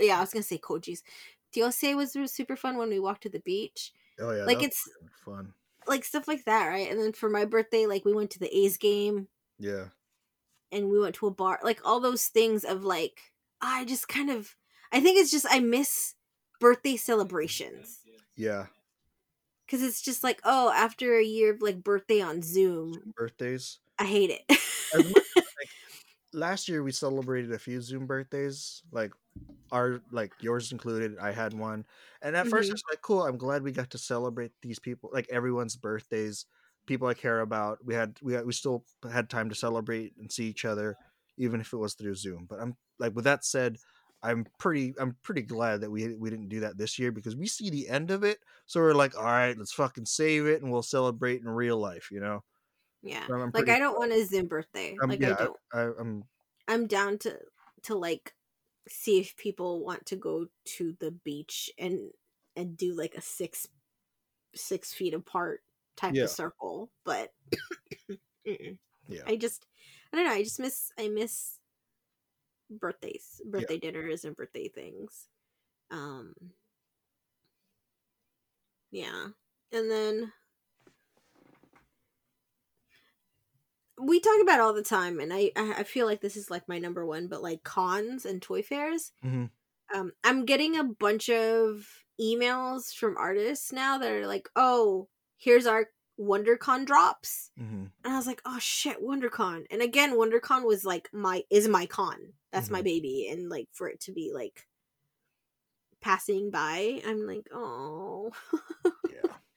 yeah, I was gonna say Koji's. Diose was super fun when we walked to the beach. Oh yeah, Like, it's- fun. Like stuff like that, right? And then for my birthday, like we went to the A's game Yeah, and we went to a bar. Like all those things of like I just kind of I think it's just I miss birthday celebrations. yeah. Cause it's just like, oh, after a year of like birthday on Zoom, Birthdays. I hate it. As much as, like, last year we celebrated a few Zoom birthdays, like our like yours included. I had one, and at first Mhm. it's like cool. I'm glad we got to celebrate these people, like everyone's birthdays, people I care about. We had we had, we still had time to celebrate and see each other, even if it was through Zoom. But I'm like with that said. I'm pretty I'm pretty glad that we we didn't do that this year because we see the end of it. So we're like, all right, let's fucking save it and we'll celebrate in real life, you know. Yeah. So Like pretty I don't want a Zoom birthday. Um, like yeah, I don't. I, I'm I'm down to to like see if people want to go to the beach and and do like a six six feet apart type Yeah. of circle, but. Yeah. I just I don't know. I just miss I miss birthdays, birthday dinners, and birthday things. Um. Yeah, and then we talk about all the time, and I I feel like this is like my number one, but like cons and toy fairs. Mhm. Um, I'm getting a bunch of emails from artists now that are like, "Oh, here's our WonderCon drops," hmm and I was like, "Oh shit, WonderCon!" And again, WonderCon was like my is my con. That's my Mhm. baby, and like for it to be like passing by, I'm like, "Oh." yeah.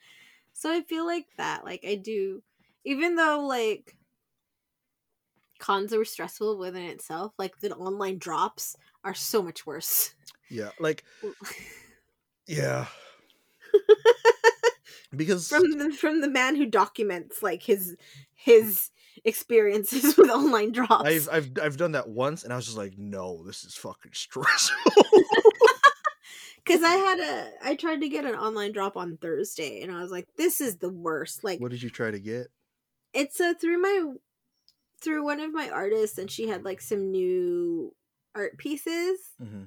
So I feel like that. Like I do even though like cons are stressful within itself, like the online drops are so much worse. Yeah. Like yeah. because from the from the man who documents like his his experiences with online drops. I've I've I've done that once and I was just like, no, this is fucking stressful. Cuz I had a I tried to get an online drop on Thursday and I was like this is the worst. Like what did you try to get? it's a through my through one of my artists and she had like some new art pieces. Hmm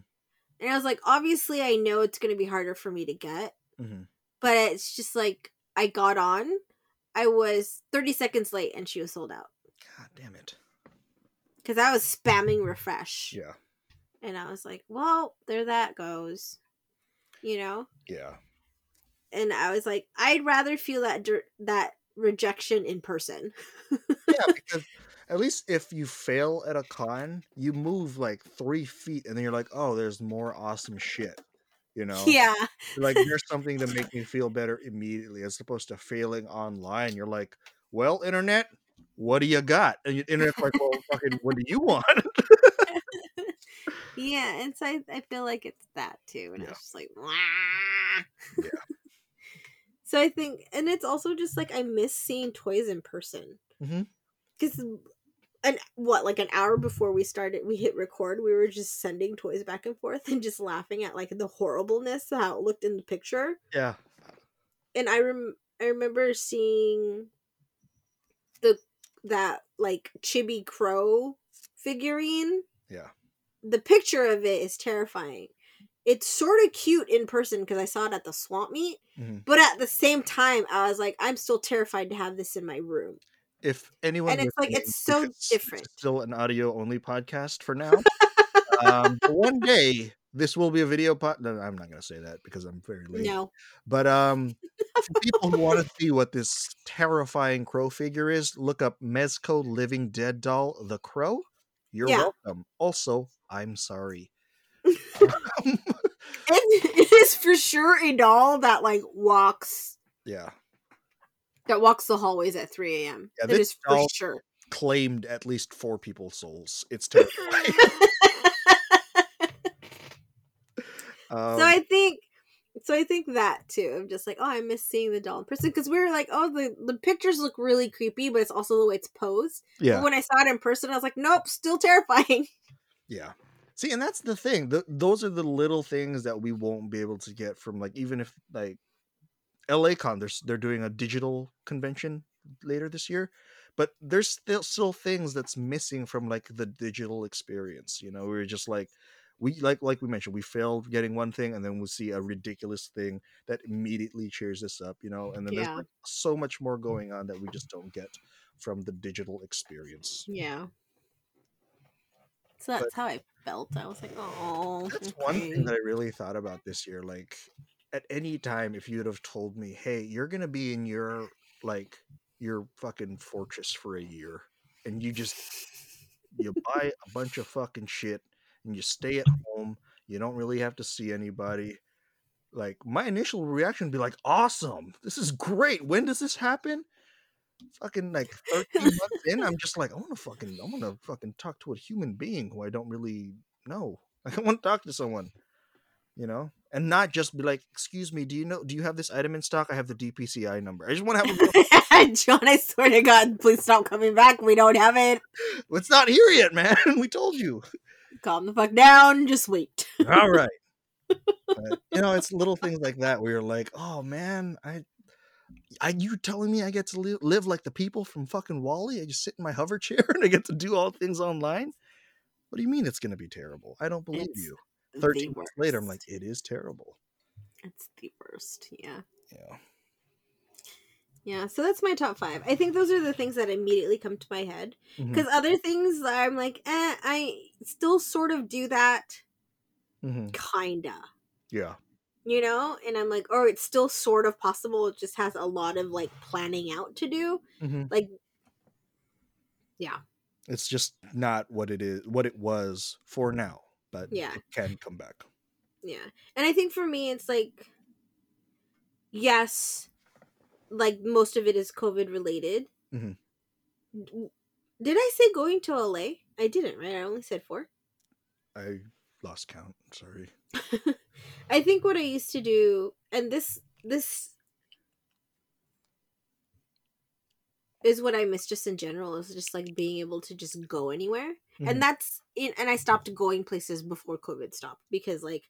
and i was like obviously i know it's going to be harder for me to get hmm but it's just like i got on. I was 30 seconds late and she was sold out. God damn it. because i was spamming refresh. Yeah. and i was like well there that goes you know? Yeah. and i was like i'd rather feel that that rejection in person. Yeah, because at least if you fail at a con, you move like three feet and then you're like, oh, there's more awesome shit. You know? yeah like there's something to make me feel better immediately as opposed to failing online you're like well internet what do you got and internet's like well fucking what do you want yeah and so I, I feel like it's that too and i Yeah. was just like Wah! Yeah. so i think and it's also just like i miss seeing toys in person Mhm. because an what like an hour before we started we hit record we were just sending toys back and forth and just laughing at like the horribleness of how it looked in the picture yeah and I rem- I remember seeing the that like chibi crow figurine. yeah The picture of it is terrifying. It's sort of cute in person because I saw it at the swamp meet, Mhm. but at the same time, I was like, I'm still terrified to have this in my room. If anyone And it's like, it's so it's different. still an audio only podcast for now um one day this will be a video pod no i'm not gonna say that because i'm very lazy No, But um, for people who want to see what this terrifying crow figure is, look up Mezco Living Dead Doll, the Crow. You're Yeah. welcome. Also, I'm sorry. it, it is for sure a doll that like walks yeah, that walks the hallways at 3 a.m. Yeah, That this is for sure. claimed at least four people's souls. It's terrifying. um, so I think so I think that too. I'm just like, oh, I miss seeing the doll in person because we were like, oh, the the pictures look really creepy, but it's also the way it's posed. yeah, But when I saw it in person, I was like, nope, still terrifying. yeah. See, and that's the thing. Th those are the little things that we won't be able to get from like even if like LA Con, they're they're doing a digital convention later this year, but there's still still things that's missing from like the digital experience. You know, we are just like, we like like we mentioned we failed getting one thing and then we'll see a ridiculous thing that immediately cheers us up you know and then there's like so much more mm. going on that we just don't get from the digital experience Yeah. So that's how I felt. I was like, oh. that's one thing that i really thought about this year like at any time if you'd have told me hey you're gonna be in your like your fucking fortress for a year and you just you buy a bunch of fucking shit and you stay at home you don't really have to see anybody. Like my initial reaction would be like awesome! This is great! When does this happen? Fucking like 13 months in i'm just like i want to fucking i want to fucking talk to a human being who i don't really know. Like i want to talk to someone you know and not just be like excuse me do you know do you have this item in stock i have the dpci number i just want to have a John, I swear to God, please stop coming back. We don't have it. it's not here yet man we told you Calm the fuck down. Just wait. all right But, you know it's little things like that where you're like oh man i I, you telling me I get to li- live like the people from fucking WALL-E? I just sit in my hover chair and I get to do all things online. What do you mean it's going to be terrible? I don't believe It's you. The Thirteen months later, I'm like, it is terrible. it's the worst. Yeah. Yeah. Yeah. So that's my top five. I think those are the things that immediately come to my head. Because other things, I'm like, eh, I still sort of do that, mhm. kinda. Yeah. You know? And I'm like, oh, it's still sort of possible. It just has a lot of like planning out to do. mhm. Like, yeah. It's just not what it is, what it was for now, but Yeah. can come back. Yeah. And I think for me, it's like, yes, like most of it is COVID related. Mhm. Did I say going to LA? I didn't, right? I only said four. I lost count. Sorry. I think what I used to do, and this, this is what I miss just in general, is just like being able to just go anywhere. Mhm. And that's, in, and I stopped going places before COVID stopped because like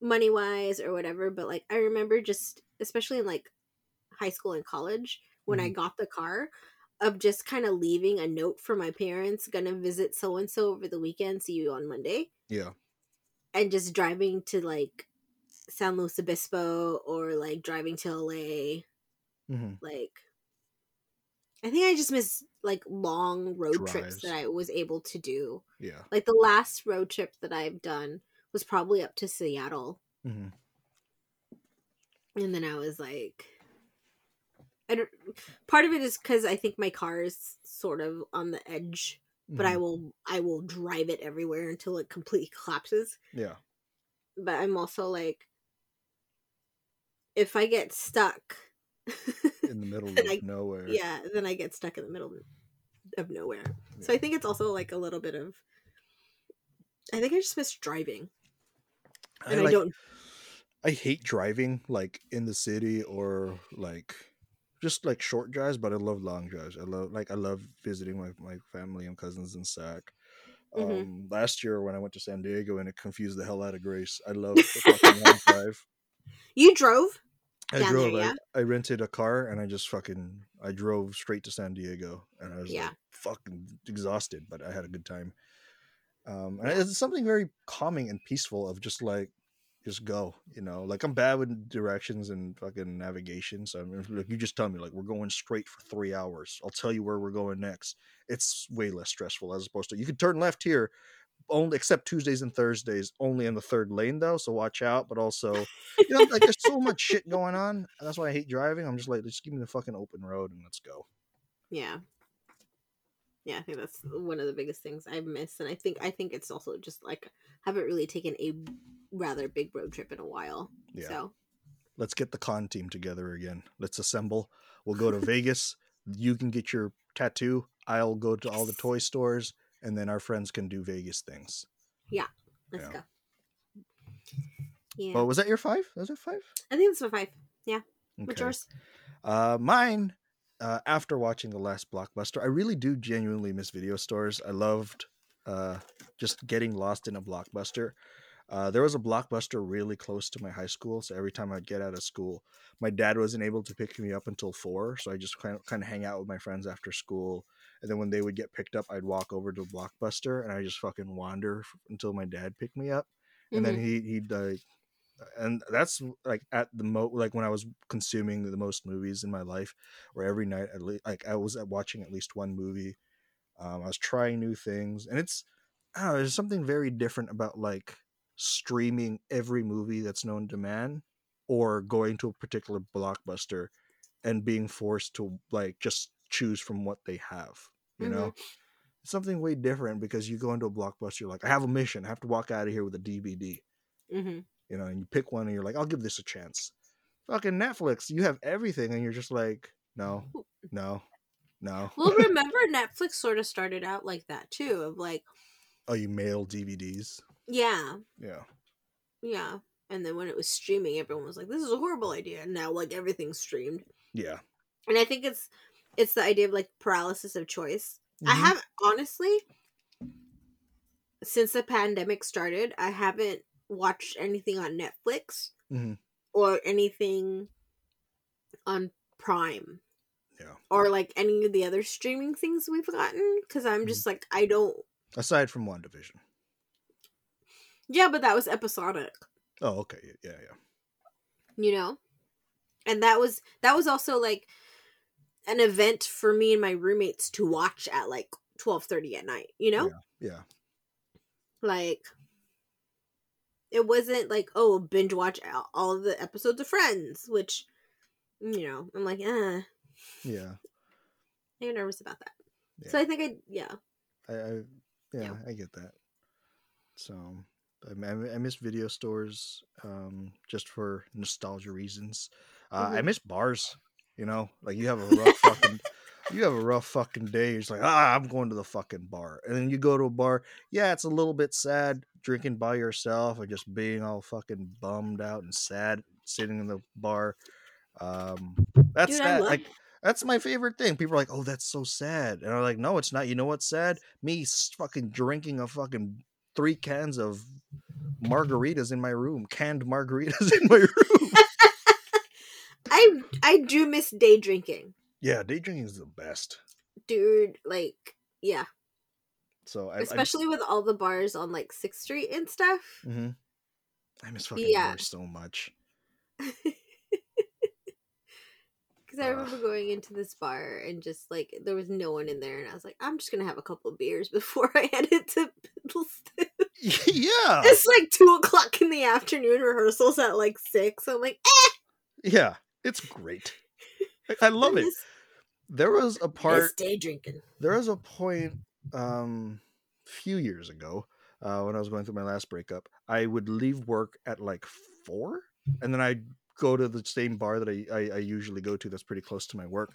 money wise or whatever. But like, I remember just, especially in like high school and college, when I got the car, of just kind of leaving a note for my parents, gonna visit so and so over the weekend, see you on Monday Yeah. and just driving to like San Luis Obispo or like driving to LA. hmm Like, I think I just miss like long road trips that I was able to do. Yeah. Like the last road trip that I've done was probably up to Seattle, hmm and then I was like, I don't. Part of it is because I think my car is sort of on the edge, but Mm-hmm. I will I will drive it everywhere until it completely collapses. Yeah. but I'm also like, if I get stuck, In the middle of I- nowhere. yeah, then I get stuck in the middle of nowhere. So I think it's also like a little bit of. I think I just miss driving, and I, like- don't. I hate driving like in the city or like just like short drives, but I love long drives. I love like I love visiting my, my family and cousins in Sac. Mhm. Um, last year when I went to San Diego and it confused the hell out of Grace, I love the fucking long drive. You drove? I Down drove. there, yeah? I, I rented a car and I just fucking I drove straight to San Diego and I was Yeah. like fucking exhausted, but I had a good time. Um, and Yeah. it's something very calming and peaceful of just like just go, you know. Like I'm bad with directions and fucking navigation, so I mean, like you just tell me like we're going straight for three hours. I'll tell you where we're going next. It's way less stressful as opposed to you could turn left here, only except Tuesdays and Thursdays, only in the third lane though. So watch out. But also, you know, like there's so much shit going on. That's why I hate driving. I'm just like, just give me the fucking open road and let's go. Yeah. Yeah, I think that's one of the biggest things I miss, and I think I think it's also just like haven't really taken a rather big road trip in a while. Yeah. So Let's get the con team together again. Let's assemble. We'll go to Vegas. You can get your tattoo. I'll go to all the toy stores, and then our friends can do Vegas things. Yeah, let's Yeah. go. Yeah, Well, was that your five? Was it five? I think that's my five. What's Okay. yours? Uh, mine. Uh, after watching the last blockbuster, I really do genuinely miss video stores. I loved uh, just getting lost in a blockbuster. Uh, there was a blockbuster really close to my high school, so every time I'd get out of school, my dad wasn't able to pick me up until four, so I just kind of kind of hang out with my friends after school, and then when they would get picked up, I'd walk over to Blockbuster and I just fucking wander f- until my dad picked me up, and then he he'd like, and that's like at the mo like when I was consuming the most movies in my life, where every night at least like I was watching at least one movie. Um, I was trying new things, and it's I don't know. There's something very different about like streaming every movie that's known to man, or going to a particular blockbuster and being forced to like just choose from what they have. You know, it's something way different because you go into a blockbuster, you're like, I have a mission. I have to walk out of here with a DVD. hmm You know, and you pick one, and you're like, I'll give this a chance. Fucking Netflix, you have everything, and you're just like, no, no, no. Well, remember Netflix sort of started out like that too, of like, oh, you mail DVDs. yeah, Yeah. yeah. And then when it was streaming, everyone was like, "This is a horrible idea." And now, like everything's streamed, Yeah. and I think it's it's the idea of like paralysis of choice. I Mhm. have honestly, since the pandemic started, I haven't watched anything on Netflix Mhm. or anything on Prime. Yeah. Or like any of the other streaming things we've gotten because I'm just like I don't. Aside from WandaVision. Yeah, but that was episodic, Oh, okay. Yeah, yeah. you know, and that was that was also like an event for me and my roommates to watch at like twelve thirty at night. You know, Yeah. like it wasn't like oh binge watch all- the episodes of Friends, which you know I'm like eh, Yeah. I'm nervous about that. Yeah. So I think I yeah I, I yeah, Yeah. I get that. So I miss video stores um, just for nostalgia reasons. Uh, I Mhm. miss bars. You know, like you have a rough fucking, you have a rough fucking day. It's like ah, I'm going to the fucking bar, and then you go to a bar. Yeah, it's a little bit sad drinking by yourself and just being all fucking bummed out and sad sitting in the bar. Um, that's dude that. like that's my favorite thing. People are like, "Oh, that's so sad," and I'm like, "No, it's not. You know what's sad? Me fucking drinking a fucking three cans of margaritas in my room, canned margaritas in my room." I I do miss day drinking, yeah, day drinking is the best. dude. Like yeah, So I, especially with all the bars on like Sixth Street and stuff. I, mhm. I miss fucking Yeah. bars so much. Because I remember going into this bar and just like there was no one in there, and I was like, I'm just gonna have a couple of beers before I headed to Piddleston. yeah, it's like two o'clock in the afternoon. Rehearsals at like six. I'm like, eh, yeah, it's great. I, I love it. There was a part. day drinking. there was a point um a few years ago uh when i was going through my last breakup i would leave work at like four and then i'd go to the same bar that I, I i usually go to that's pretty close to my work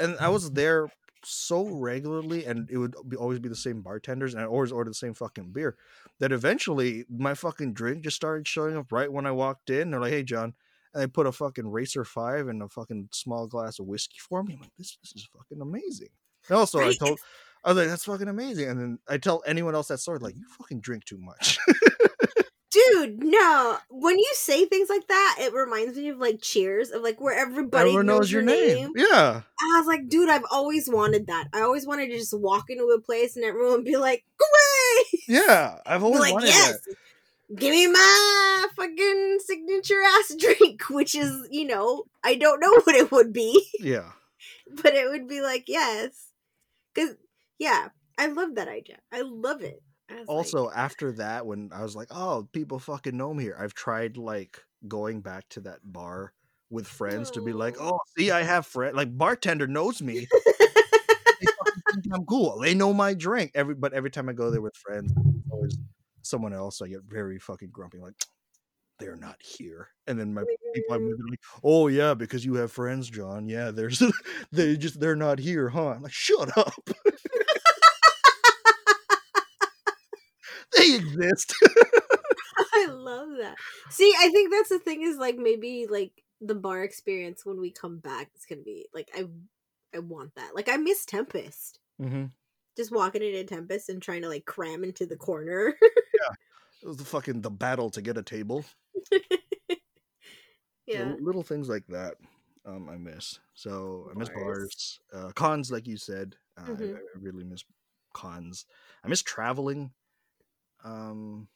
and i was there so regularly and it would be, always be the same bartenders and i always order the same fucking beer that eventually my fucking drink just started showing up right when i walked in they're like hey john and they put a fucking racer five and a fucking small glass of whiskey for me i'm like this, this is fucking amazing and also i told I was like, that's fucking amazing. And then I tell anyone else that story, like, you fucking drink too much. Dude, no. When you say things like that, it reminds me of like Cheers, of like where everybody Everyone knows your name. Yeah. I was like, dude, I've always wanted that. I always wanted to just walk into a place and everyone be like, "Great!" Yeah. I've always like, wanted yes, that. Give me my fucking signature ass drink, which is, you know, I don't know what it would be, Yeah. but it would be like, yes, because yeah, I love that idea. I love it. I Also, like, after that, when I was like, oh, people fucking know me here, I've tried like going back to that bar with friends to be like, Oh. see, I have friends. Like, bartender knows me. they fucking think I'm cool. They know my drink. Every but every time I go there with friends, always someone else. I get very fucking grumpy. Like they're not here. And then my people I'm with like, oh yeah, because you have friends, John. Yeah, there's they just they're not here, huh? I'm like, shut up. they exist. I love that. See, I think that's the thing is like maybe like the bar experience when we come back is gonna be like I I want that. Like I miss Tempest. mm-hmm. Just walking into Tempest and trying to like cram into the corner. Yeah, it was the fucking the battle to get a table. yeah. So little things like that. Um, I miss. So I miss Bars. Uh, cons, like you said. Uh, I- Mhm. I, I really miss cons. I miss traveling. Um,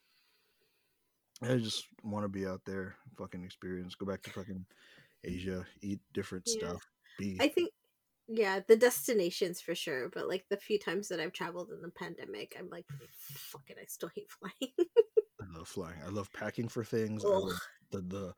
I just want to be out there, fucking experience. Go back to fucking Asia, eat different Yeah. stuff. Be I think, yeah, the destinations for sure. But like the few times that I've traveled in the pandemic, I'm like, fuck it, I still hate flying. I love flying. I love packing for things. I love the the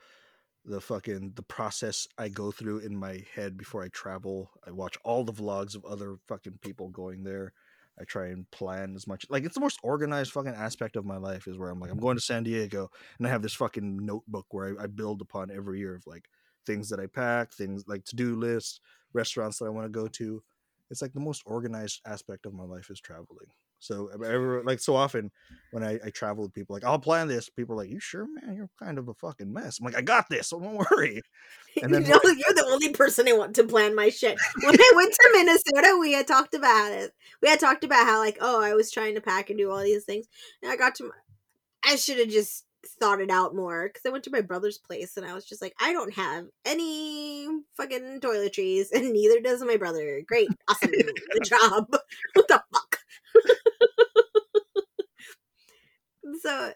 the fucking the process I go through in my head before I travel. I watch all the vlogs of other fucking people going there. I try and plan as much like it's the most organized fucking aspect of my life is where I'm like I'm going to San Diego and I have this fucking notebook where I, I build upon every year of like things that I pack, things like to do lists, restaurants that I want to go to. It's like the most organized aspect of my life is traveling. So ever like so often when I, I travel with people, like I'll plan this. People are like, "You sure, man? You're kind of a fucking mess." I'm like, "I got this, so don't worry." And then you know, you're the only person I want to plan my shit. When I went to Minnesota, we had talked about it. We had talked about how like, oh, I was trying to pack and do all these things, and I got to. My, I should have just thought it out more because I went to my brother's place and I was just like, I don't have any fucking toiletries, and neither does my brother. Great, awesome, good job. what the fuck? so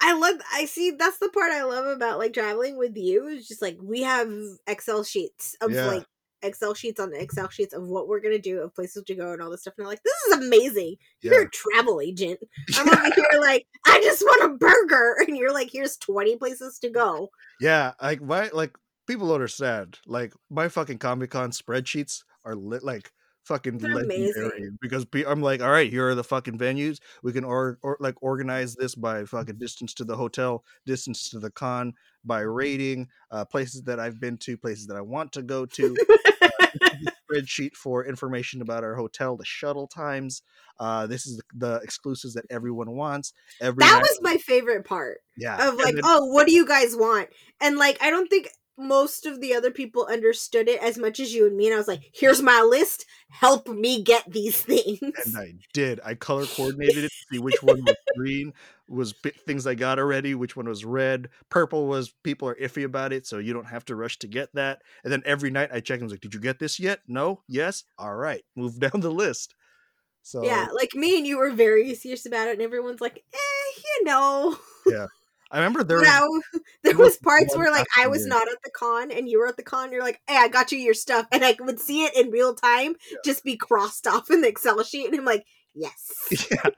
I love I see that's the part I love about like traveling with you is just like we have Excel sheets of Yeah. like Excel sheets on the Excel sheets of what we're gonna do, of places to go and all this stuff. And I'm like, this is amazing. You're a travel agent. I'm over here like, I just want a burger. And you're like, here's 20 places to go. Yeah, like my like people understand. Like my fucking Comic Con spreadsheets are lit like fucking They're legendary amazing. because I'm like, all right, here are the fucking venues. We can or, or like organize this by fucking distance to the hotel, distance to the con, by rating, uh, places that I've been to, places that I want to go to. uh, this is the spreadsheet for information about our hotel, the shuttle times. Uh, this is the, the exclusives that everyone wants. Every That night- was my favorite part yeah, of like, then- oh, what do you guys want? And like, I don't think most of the other people understood it as much as you and me. And I was like, here's my list. Help me get these things. and I did. I color coordinated it to see which one was green was things I got already, which one was red. Purple was people are iffy about it, so you don't have to rush to get that. And then every night I check and was like, "Did you get this yet? No, yes, all right, move down the list." So yeah, like me and you were very serious about it, and everyone's like, eh, you know. I remember there. But Was, there was parts where like I was afternoon. not at the con and you were at the con. You're like, "Hey, I got you your stuff," and I would see it in real time Yeah. just be crossed off in the Excel sheet, and I'm like, "Yes." yeah,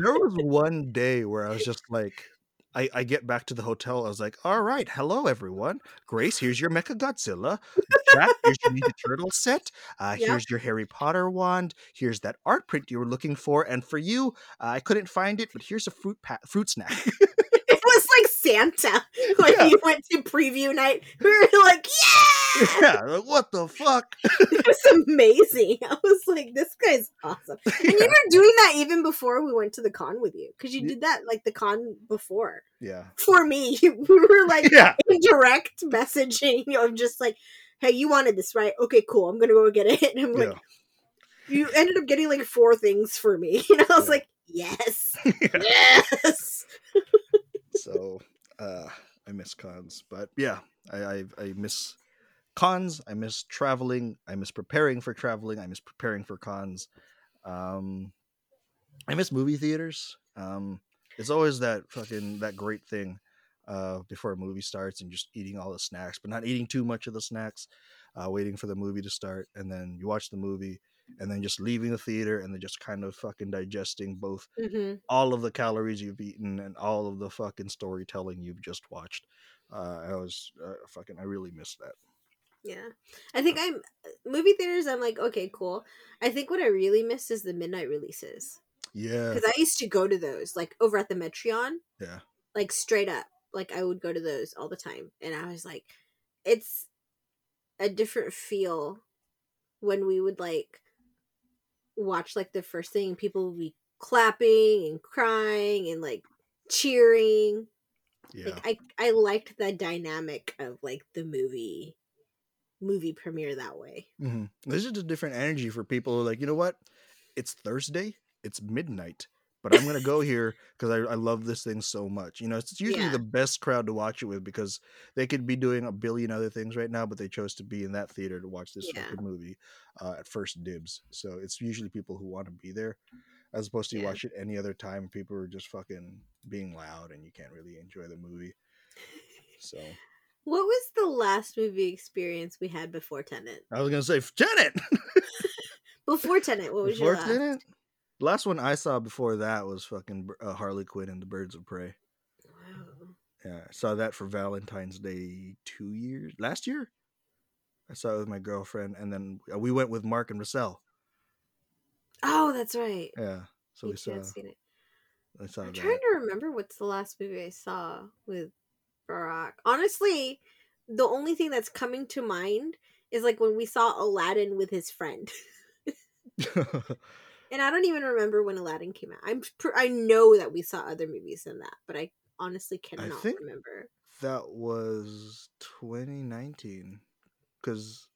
there was one day where I was just like. I, I get back to the hotel. I was like, "All right, hello everyone. Grace, here's your Mecha Godzilla. Jack, here's your Ninja Turtle set. Uh, Yep. Here's your Harry Potter wand. Here's that art print you were looking for. And for you, uh, I couldn't find it, but here's a fruit pa- fruit snack. Like Santa when Yeah. you went to preview night. We were like, "Yeah!" yeah, like, what the fuck? It was amazing. I was like, "This guy's awesome." And you were doing that even before we went to the con with you, because you did that like the con before. yeah, For me, we were like yeah, indirect messaging of just like, "Hey, you wanted this, right? Okay, cool. I'm gonna go get it." And I'm like. "You ended up getting like four things for me," and I was like, "Yes, yes." So uh i miss cons but yeah I, I i miss cons i miss traveling i miss preparing for traveling i miss preparing for cons um i miss movie theaters um it's always that fucking that great thing uh before a movie starts and just eating all the snacks but not eating too much of the snacks uh waiting for the movie to start and then you watch the movie and then just leaving the theater and then just kind of fucking digesting both hmm all of the calories you've eaten and all of the fucking storytelling you've just watched. Uh, I was uh, fucking. I really miss that. Yeah, I think I'm movie theaters. I'm like, okay, cool. I think what I really miss is the midnight releases Yeah, because I used to go to those like over at the Metreon, yeah, like straight up. Like I would go to those all the time, and I was like, it's a different feel when we would like watch like the first thing and people will be clapping and crying and like cheering yeah. like i i liked the dynamic of like the movie movie premiere that way hmm This is a different energy for people who are like, you know what? It's Thursday. It's midnight, but I'm gonna go here because I, I love this thing so much. You know, it's usually Yeah. the best crowd to watch it with because they could be doing a billion other things right now, but they chose to be in that theater to watch this Yeah. fucking movie uh, at first dibs. So it's usually people who want to be there, as opposed to you Yeah. watch it any other time. People are just fucking being loud and you can't really enjoy the movie. So What was the last movie experience we had before Tenet? I was gonna say Tenet. Before Tenet, what was your Before last? Tenet? Last one I saw before that was fucking uh, Harley Quinn and the Birds of Prey. Wow. Yeah, I saw that for Valentine's Day two years last year. I saw it with my girlfriend, and then uh, we went with Mark and Russell. Oh, that's right. Yeah, so You we saw. can't it. I saw I'm that. trying to remember what's the last movie I saw with Barack. Honestly, the only thing that's coming to mind is like when we saw Aladdin with his friend. And I don't even remember when Aladdin came out. I'm pr- I know that we saw other movies than that, but I honestly cannot think- remember. that was 2019, because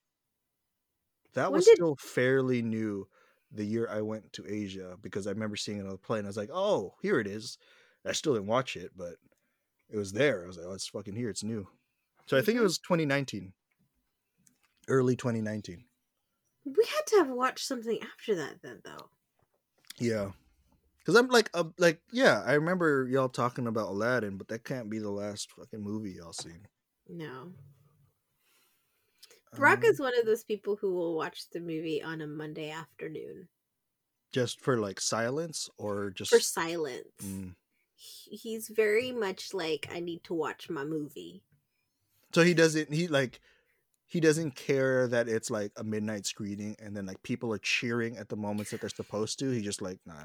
that When was did- still fairly new. The year I went to Asia, because I remember seeing it on the plane. I was like, "Oh, here it is." I still didn't watch it, but it was there. I was like, "Oh, it's fucking here. It's new." So I think it Mhm. was 2019, early 2019. We had to have watched something after that then though. Yeah, because I'm like, uh, like, yeah, I remember y'all talking about Aladdin, but that can't be the last fucking movie y'all seen. No. Brock Um, is one of those people who will watch the movie on a Monday afternoon just for like silence or just for silence. Mm. He's very much like I need to watch my movie. So he doesn't. He like he doesn't care that it's like a midnight screening and then like people are cheering at the moments that they're supposed to. He just like, nah,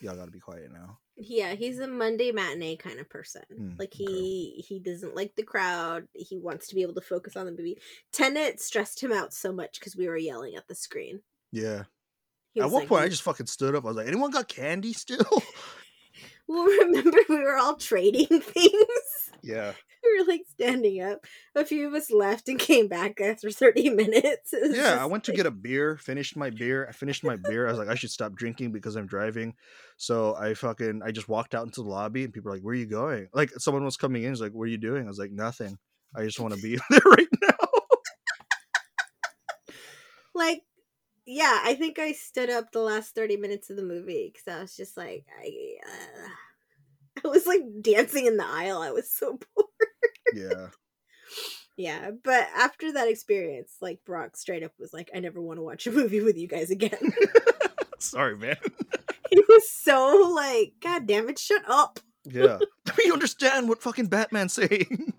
y'all gotta be quiet now. Yeah, he's a Monday matinee kind of person. Mm, like okay. he he doesn't like the crowd. He wants to be able to focus on the movie. Tenet stressed him out so much because we were yelling at the screen. Yeah. At one like, point, I just fucking stood up. I was like, anyone got candy still? Well, remember we were all trading things. yeah. we were like standing up. A few of us left and came back after thirty minutes. Yeah. I went to get a beer. Finished my beer. I finished my beer. I was like, I should stop drinking because I'm driving. So I fucking I just walked out into the lobby and people were like, "Where are you going?" Like someone was coming in. He's like, "What are you doing?" I was like, "Nothing. I just want to be there right now." like yeah i think i stood up the last 30 minutes of the movie because i was just like i uh, i was like dancing in the aisle i was so bored yeah. yeah but after that experience like brock straight up was like i never want to watch a movie with you guys again Sorry, man. he was so like god damn it shut up Yeah. Do you understand what fucking Batman's saying?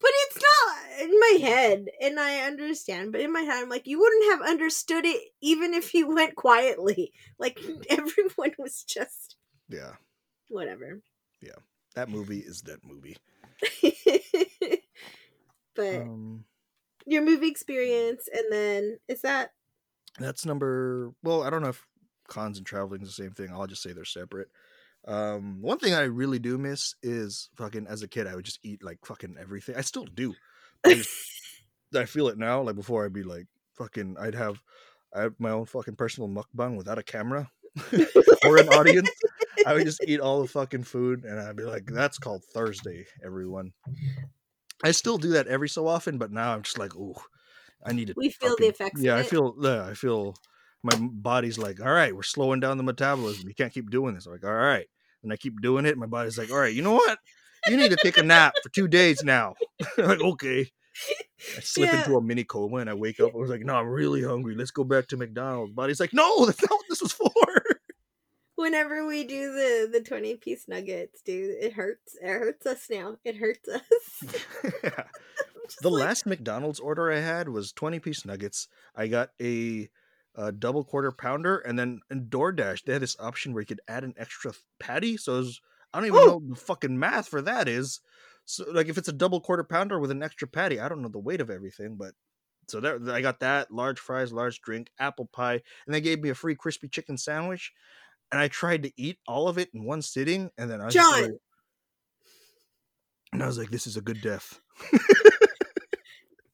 But it's not in my head and i understand but in my head i'm like you wouldn't have understood it even if you went quietly like everyone was just yeah. whatever Yeah, That movie is that movie. but Um, your movie experience and then is that that's number. Well, I don't know if cons and traveling is the same thing. I'll just say they're separate. Um, one thing I really do miss is fucking. As a kid, I would just eat like fucking everything. I still do. I, just, I feel it now. Like before, I'd be like fucking. I'd have. I have my own fucking personal mukbang without a camera or an audience. I would just eat all the fucking food, and I'd be like, "That's called Thursday, everyone." I still do that every so often, but now I'm just like, "Ooh, I need to." we feel the effects Yeah, I feel. Yeah, I feel. My body's like, "All right, we're slowing down the metabolism. You can't keep doing this." I'm like, "All right," and I keep doing it. My body's like, "All right, you know what? You need to take a nap for two days now." I'm like, okay. I slip Yeah. into a mini coma and I wake up. I was like, "No, I'm really hungry. Let's go back to McDonald's." Body's like, "No, that's not what this was for." whenever we do the the 20 piece nuggets dude it hurts it hurts us now it hurts us Yeah. The like, last McDonald's order I had was 20 piece nuggets. I got a, uh double quarter pounder, and then in DoorDash, they had this option where you could add an extra patty. So it was, I don't even Oh! know what the fucking math for that is. So, like, if it's a double quarter pounder with an extra patty, I don't know the weight of everything, but so that I got that large fries, large drink, apple pie, and they gave me a free crispy chicken sandwich. And I tried to eat all of it in one sitting, and then I was John. like- and I was like, "This is a good death."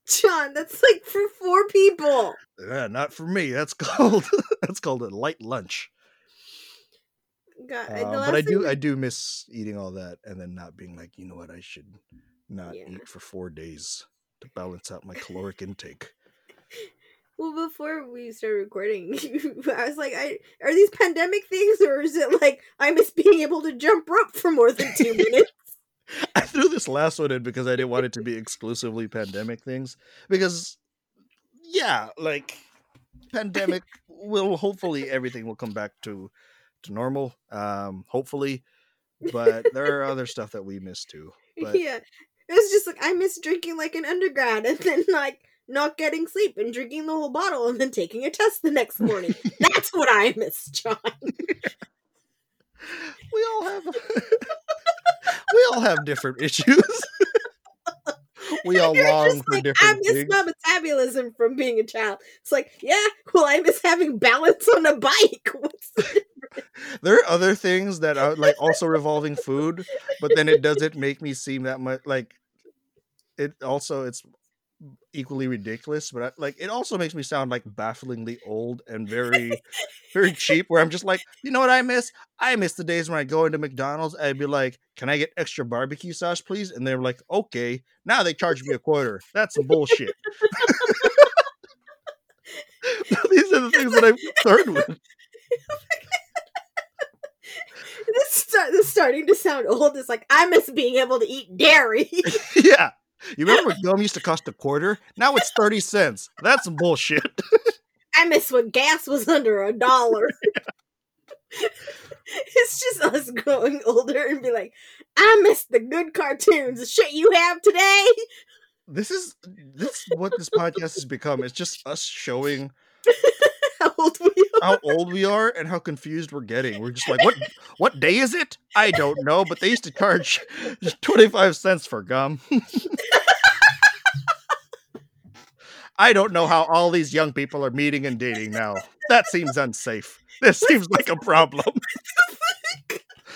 John, that's like for four people. Yeah, not for me. That's called that's called a light lunch. God, Uh, but I do I do miss eating all that and then not being like, you know what, I should not Yeah. eat for four days to balance out my caloric intake. Well, before we started recording, I was like, I, "Are these pandemic things, or is it like I miss being able to jump rope for more than two minutes?" I threw this last one in because I didn't want it to be exclusively pandemic things. Because, yeah, like pandemic will hopefully everything will come back to to normal. Um, hopefully, but there are other stuff that we miss too. But yeah, it was just like I miss drinking like an undergrad, and then like not getting sleep and drinking the whole bottle, and then taking a test the next morning. That's what I miss, John. we all have we all have different issues. we all You're long for like, I different miss things. my metabolism from being a child. It's like, yeah, well, I miss having balance on a bike. The there are other things that are like also revolving food but then it doesn't make me seem that much like it also it's equally ridiculous but I, like it also makes me sound like bafflingly old and very very cheap where i'm just like you know what i miss i miss the days when i go into mcdonald's i'd be like can i get extra barbecue sauce please and they're like okay now they charge me a quarter that's some bullshit these are the things that i'm concerned with this, start, this is starting to sound old. It's like I miss being able to eat dairy. yeah. You remember when gum used to cost a quarter? Now it's 30 cents. That's some bullshit. I miss when gas was under a dollar. it's just us growing older and be like, I miss the good cartoons, the shit you have today. This is this is what this podcast has become. It's just us showing How old we are. how old we are and how confused we're getting. We're just like, what what day is it? I don't know, but they used to charge 25 cents for gum. I don't know how all these young people are meeting and dating now. That seems unsafe. This seems like a problem.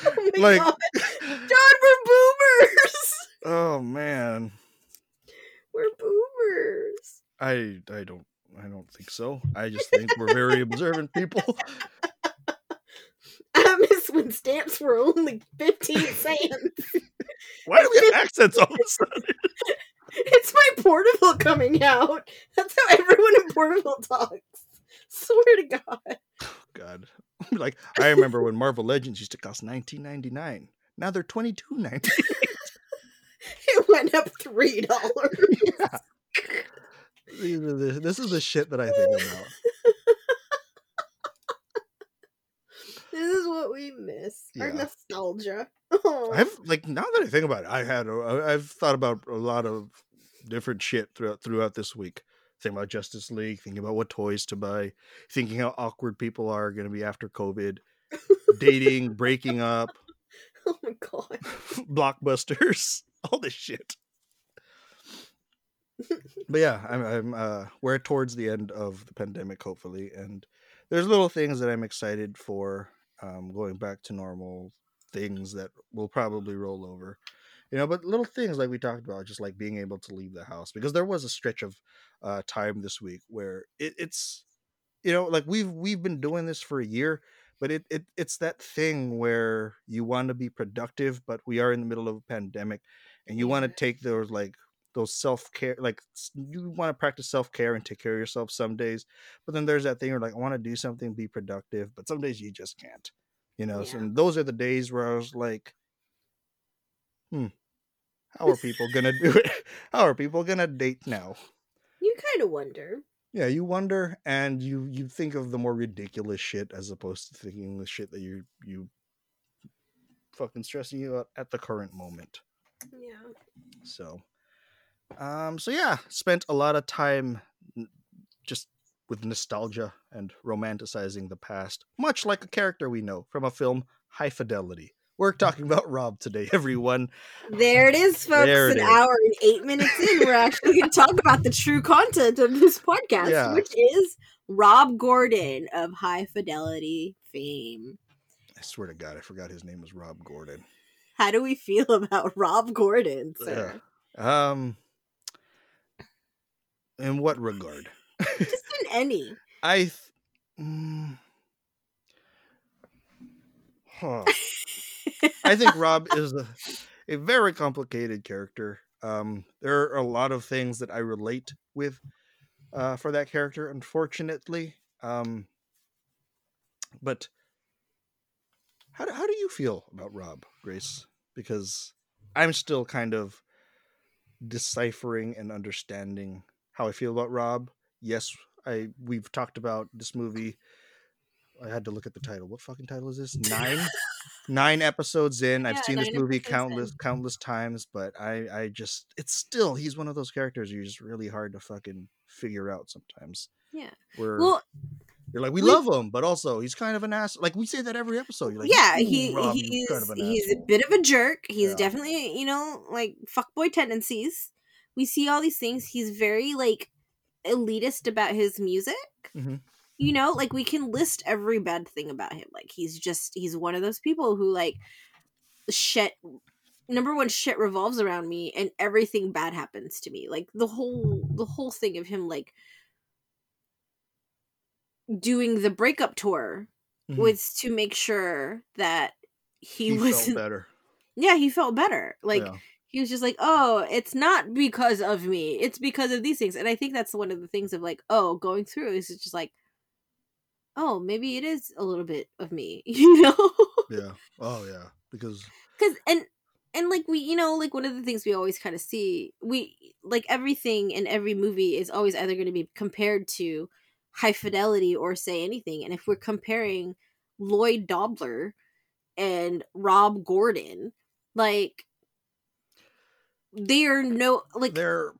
Oh like god. John, we're boomers. oh man. We're boomers. I I don't I don't think so. I just think we're very observant people. I miss when stamps were only 15 cents. Why do we have accents all of a sudden? It's my portable coming out. That's how everyone in portable talks. Swear to God. God. Like I remember when Marvel Legends used to cost nineteen ninety nine. Now they're twenty two ninety. It went up $3. This is the shit that I think about. This is what we miss. Our nostalgia. I've like now that I think about it, I had a- I've thought about a lot of different shit throughout throughout this week. Thinking about Justice League, thinking about what toys to buy, thinking how awkward people are going to be after COVID, dating, breaking up, oh my god. blockbusters, all this shit. But yeah, I'm, I'm uh, we're towards the end of the pandemic, hopefully, and there's little things that I'm excited for. Um, going back to normal things that will probably roll over, you know. But little things like we talked about, just like being able to leave the house, because there was a stretch of uh, time this week where it, it's, you know, like we've we've been doing this for a year, but it, it it's that thing where you want to be productive but we are in the middle of a pandemic and you want to take those like those self-care like you want to practice self-care and take care of yourself some days but then there's that thing where like i want to do something be productive but some days you just can't you know so and those are the days where i was like hmm how are people gonna do it how are people gonna date now You kind of wonder. yeah, you wonder, and you you think of the more ridiculous shit as opposed to thinking the shit that you you fucking stressing you out at the current moment. Yeah. So, um, so yeah, spent a lot of time just with nostalgia and romanticizing the past, much like a character we know from a film, High Fidelity. We're talking about Rob today, everyone. There it is, folks. It An is. hour and eight minutes in, we're actually going to talk about the true content of this podcast, Yeah. which is Rob Gordon of High Fidelity fame. I swear to God, I forgot his name was Rob Gordon. How do we feel about Rob Gordon, sir? Um, In what regard? Just in any. I. Th- mm, huh. I think Rob is a, a very complicated character. Um, there are a lot of things that I relate with uh, for that character, unfortunately. Um, but how do, how do you feel about Rob, Grace? Because I'm still kind of deciphering and understanding how I feel about Rob. Yes, I we've talked about this movie. I had to look at the title. What fucking title is this? Nine, nine episodes in. I've seen this movie countless in. countless times, but I I just it's still he's one of those characters you're just really hard to fucking figure out sometimes. Yeah. Where Well, you're like we, we- love him, but also he's kind of an ass. Like we say that every episode. You're like, yeah, he Rob, he's you're kind of he's a bit of a jerk. He's Yeah. definitely you know like fuckboy tendencies. We see all these things. He's very like elitist about his music. Mhm. You know, like we can list every bad thing about him. Like he's just he's one of those people who like shit. Number one, shit revolves around me, and everything bad happens to me. Like the whole the whole thing of him like doing the breakup tour Mhm. was to make sure that he, he was felt better. yeah he felt better like Yeah. He was just like oh it's not because of me it's because of these things and i think that's one of the things of like oh going through is just like oh maybe it is a little bit of me you know yeah. Oh yeah. Because because and and like we you know like one of the things we always kind of see we like everything in every movie is always either going to be compared to high fidelity or say anything and if we're comparing lloyd dobler and rob gordon like they are no like they're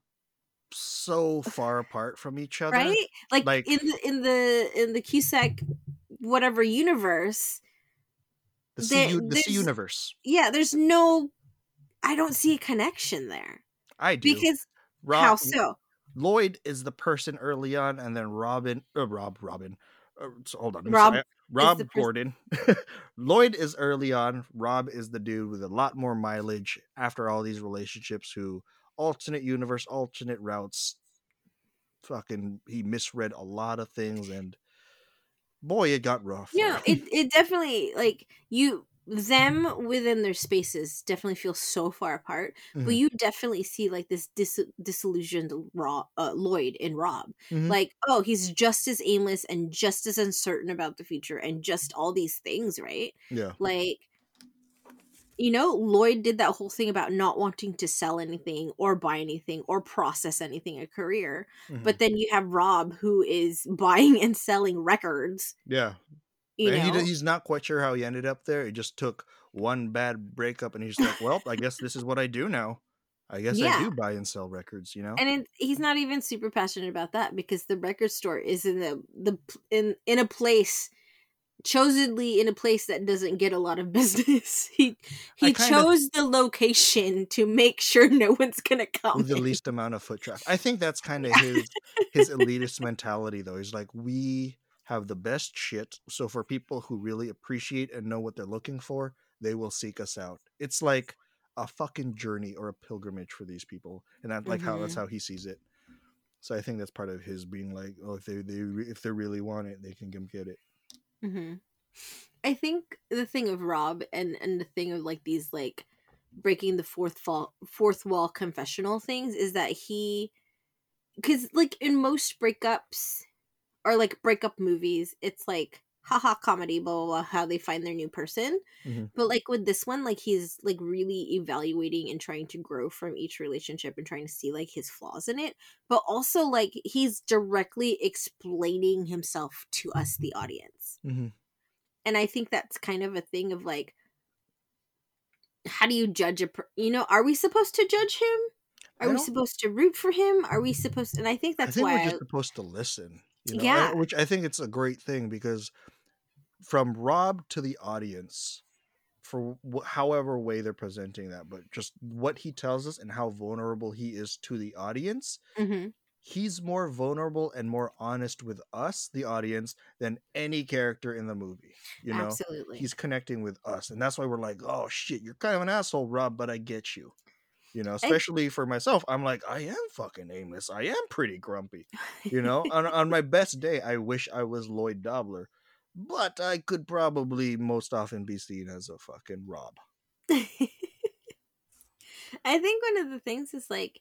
so far apart from each other. right like, like- in the in the in the cusack whatever universe The C, there- the C universe. yeah there's no i don't see a connection there I do. because Rob, how so Lloyd is the person early on, and then Robin, uh, Rob, Robin. Uh, so hold on, Rob. Rob Gordon. Lloyd is early on. Rob is the dude with a lot more mileage after all these relationships. Who alternate universe, alternate routes. Fucking, he misread a lot of things, and boy, it got rough. Yeah, it it definitely like you them within their spaces definitely feel so far apart, but Mhm. you definitely see like this dis- disillusioned Rob, uh, Lloyd in Rob. Mhm. Like, oh, he's just as aimless and just as uncertain about the future and just all these things, right? yeah, Like, you know, Lloyd did that whole thing about not wanting to sell anything or buy anything or process anything a career. Mhm. But then you have Rob who is buying and selling records. yeah. You and he, he's not quite sure how he ended up there. He just took one bad breakup, and he's like, "Well, I guess this is what I do now. I guess I do buy and sell records." You know. and it, he's not even super passionate about that because the record store is in the the in in a place chosenly in a place that doesn't get a lot of business he he chose the location to make sure no one's gonna come the in. least amount of foot traffic. I think that's kind of his his elitist mentality though. He's like, we have the best shit. So for people who really appreciate and know what they're looking for, they will seek us out. It's like a fucking journey or a pilgrimage for these people. And that like how that's how he sees it. So I think that's part of his being like, oh, if they, they if they really want it, they can come get it. hmm I think the thing of Rob and and the thing of like these like breaking the fourth fall fourth wall confessional things is that he because like in most breakups or like breakup movies it's like haha comedy blah blah blah how they find their new person Mhm. but like with this one like he's like really evaluating and trying to grow from each relationship and trying to see like his flaws in it but also like he's directly explaining himself to us the audience Mm-hmm. and i think that's kind of a thing of like how do you judge a per- you know are we supposed to judge him are we supposed to root for him are we supposed and i think I that's think why we're I, just supposed to listen. You know? Yeah. I- which I think it's a great thing because from Rob to the audience, for wh- however way they're presenting that, but just what he tells us and how vulnerable he is to the audience, Mhm. he's more vulnerable and more honest with us, the audience, than any character in the movie. You know, absolutely he's connecting with us, and that's why we're like, "Oh shit, you're kind of an asshole, Rob, but I get you." You know, especially for myself, I'm like, I am fucking aimless. I am pretty grumpy. You know, on, on my best day, I wish I was Lloyd Dobler, but I could probably most often be seen as a fucking Rob. I think one of the things is like,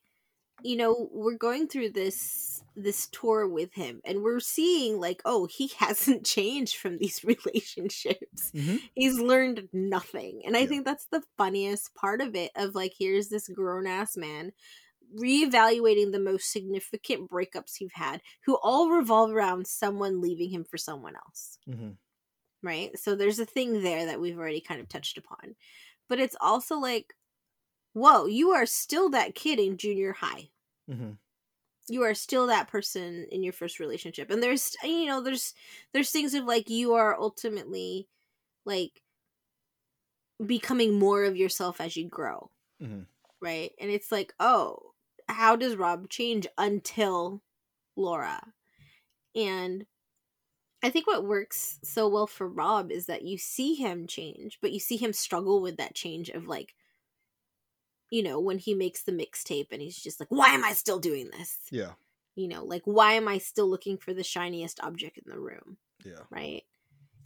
you know, we're going through this this tour with him and we're seeing like, oh, he hasn't changed from these relationships. Mhm. He's learned nothing. And I Yeah. think that's the funniest part of it of like here's this grown ass man reevaluating the most significant breakups you've had who all revolve around someone leaving him for someone else hmm right? So there's a thing there that we've already kind of touched upon. But it's also like, whoa, you are still that kid in junior high. hmm You are still that person in your first relationship. And there's you know, there's there's things of like you are ultimately like becoming more of yourself as you grow. hmm Right? And it's like, oh, how does Rob change until Laura? And I think what works so well for Rob is that you see him change, but you see him struggle with that change of like, you know, when he makes the mixtape and he's just like, why am I still doing this? Yeah. You know, like, why am I still looking for the shiniest object in the room? Yeah. Right.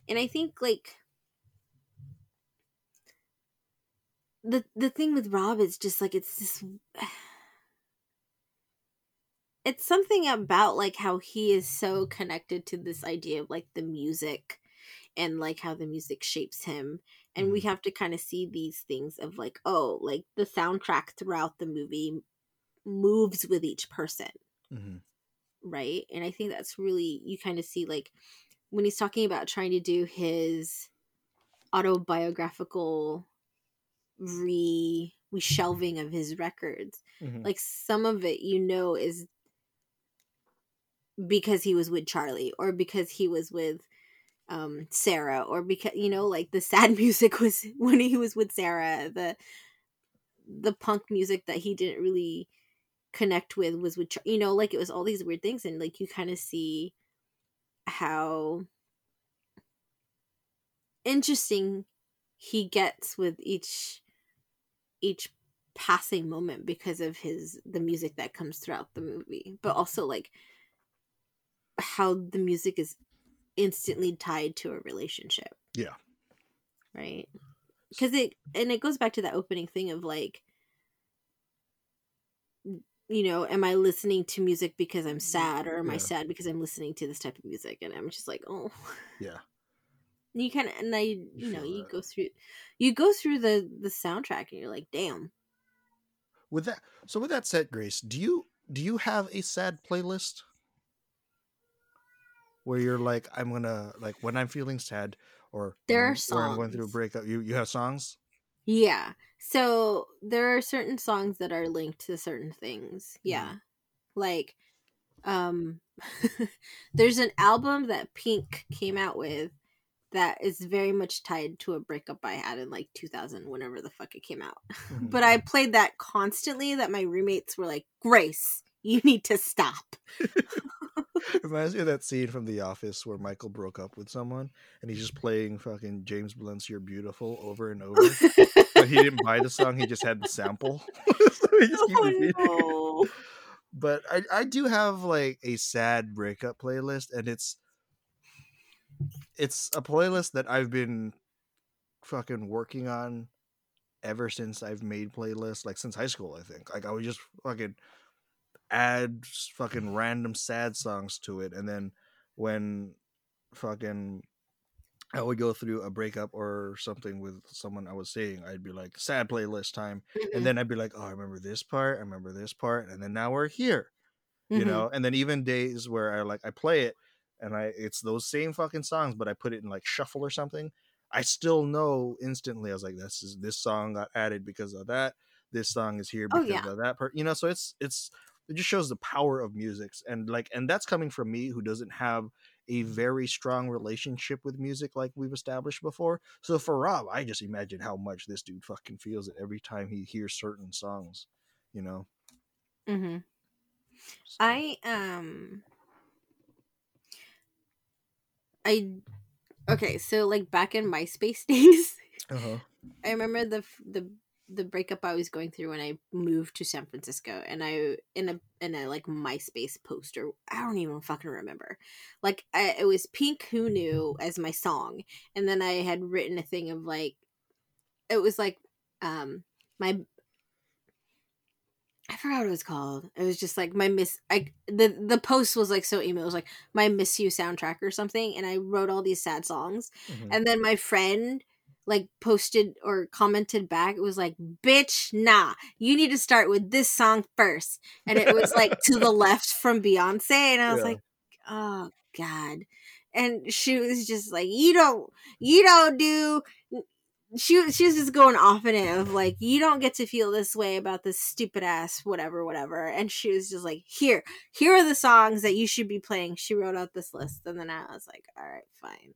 And I think like the the thing with Rob is just like it's this it's something about like how he is so connected to this idea of like the music and like how the music shapes him and we Mhm. have to kind of see these things of like oh like the soundtrack throughout the movie moves with each person. Hmm right? And i think that's really you kind of see like when he's talking about trying to do his autobiographical re shelving of his records hmm like some of it you know is because he was with Charlie or because he was with um Sarah or because you know like the sad music was when he was with Sarah the the punk music that he didn't really connect with was with you know like it was all these weird things and like you kind of see how interesting he gets with each each passing moment because of his the music that comes throughout the movie but also like how the music is instantly tied to a relationship. Yeah. right? Because it and it goes back to that opening thing of like you know am i listening to music because i'm sad or am i sad because i'm listening to this type of music? And i'm just like oh. Yeah. you kind of and i you, You know you that. go through you go through the the soundtrack and you're like damn. With that, so with that said, Grace, do you do you have a sad playlist where you're like, I'm gonna like when I'm feeling sad or There are I'm, I'm going through a breakup. You you have songs? Yeah. So there are certain songs that are linked to certain things. Mhm. Yeah. Like um there's an album that Pink came out with that is very much tied to a breakup I had in like 2000 whenever the fuck it came out. Mhm. But I played that constantly that my roommates were like, "Grace, you need to stop." Reminds me of that scene from The Office where Michael broke up with someone and he's just playing fucking James Blunt's "You're Beautiful" over and over. but he didn't buy the song; he just had the sample. so oh no. but I I do have like a sad breakup playlist, and it's it's a playlist that I've been fucking working on ever since I've made playlists, like since high school. I think like I was just fucking add fucking random sad songs to it, and then when fucking I would go through a breakup or something with someone I was seeing, I'd be like sad playlist time, Mhm. and then I'd be like, oh, I remember this part, I remember this part, and then now we're here you Mhm. know and then even days where i like i play it and i it's those same fucking songs but i put it in like shuffle or something i still know instantly i was like this is this song got added because of that this song is here Oh, because yeah. of that part you know so it's it's it just shows the power of music and like and that's coming from me who doesn't have a very strong relationship with music like we've established before so for rob i just imagine how much this dude fucking feels it every time he hears certain songs you know? Mm-hmm. So- I um I okay, so like back in MySpace days, uh-huh. I remember the the the breakup I was going through when I moved to San Francisco, and I in a in a like MySpace poster. I don't even fucking remember. Like I, it was Pink Who Knew as my song, and then I had written a thing of like, it was like, um, my I forgot what it was called. It was just like my miss. I the the post was like so emo. It was like my miss you soundtrack or something, and I wrote all these sad songs. Mhm. And then my friend like posted or commented back. It was like, "Bitch, nah, you need to start with this song first. And it was like to the left from Beyonce, and I was Yeah. like, "Oh God." And she was just like, "You don't, you don't do." She she was just going off in it of like, "You don't get to feel this way about this stupid ass whatever, whatever." And she was just like, "Here, here are the songs that you should be playing." She wrote out this list, and then I was like, "All right, fine."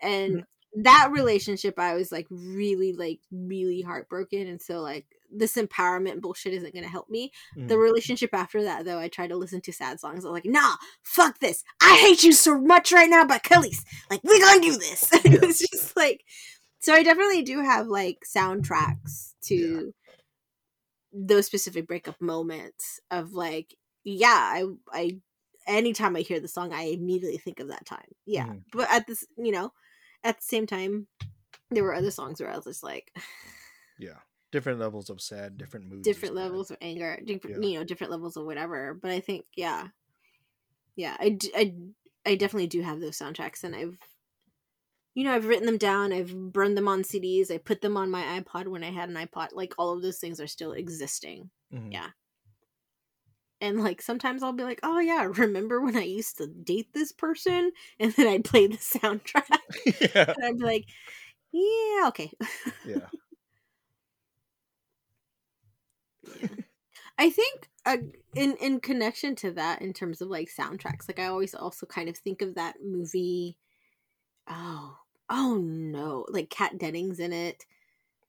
And that relationship, I was like really, like really heartbroken, and so like this empowerment bullshit isn't gonna help me. The Mhm. relationship after that, though, I tried to listen to sad songs. I was like, "Nah, fuck this! I hate you so much right now, but Kelly's like, we gonna do this." it was just like, so I definitely do have like soundtracks to those specific breakup moments of like, yeah, I, I, anytime I hear the song, I immediately think of that time. Yeah, Mhm. but at this, you know, at the same time, there were other songs where I was just like, yeah, different levels of sad, different moods, different levels of anger, different, Yeah. you know, different levels of whatever. But I think, yeah, yeah, I, I, I definitely do have those soundtracks, and I've, you know, I've written them down. I've burned them on CDs. I put them on my iPod when I had an iPod. Like all of those things are still existing. Mhm. Yeah. And like sometimes I'll be like, oh yeah, remember when I used to date this person? And then I'd play the soundtrack, yeah, and I'd be like, yeah, okay. yeah. I think uh, in in connection to that, in terms of like soundtracks, like I always also kind of think of that movie. Oh, oh no! Like Kat Dennings in it.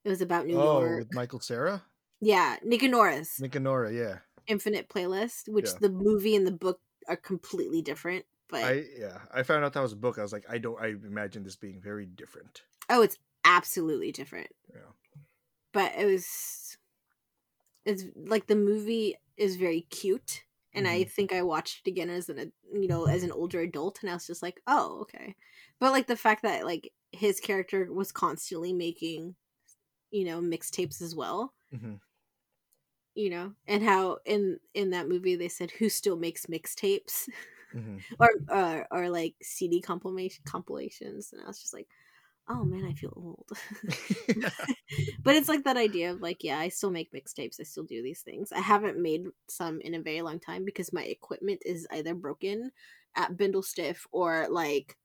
It was about New oh, York. with Michael Cera, Yeah, Nick and Nora's Nick and Nora. Yeah, Infinite Playlist, which Yeah. the movie and the book are completely different. But I yeah, I found out that was a book. I was like, I don't. I imagine this being very different. oh, it's absolutely different. Yeah. But it was, it's like the movie is very cute, and I think I watched it again as an you know as an older adult, and I was just like, oh okay. But like the fact that like his character was constantly making, you know, mixtapes as well, Mhm. You know, and how in in that movie they said who still makes mixtapes Mhm. or or or like CD compilation compilations, and I was just like, oh man, I feel old. but it's like that idea of like, yeah, I still make mixtapes. I still do these things. I haven't made some in a very long time because my equipment is either broken at Bindle Stiff or like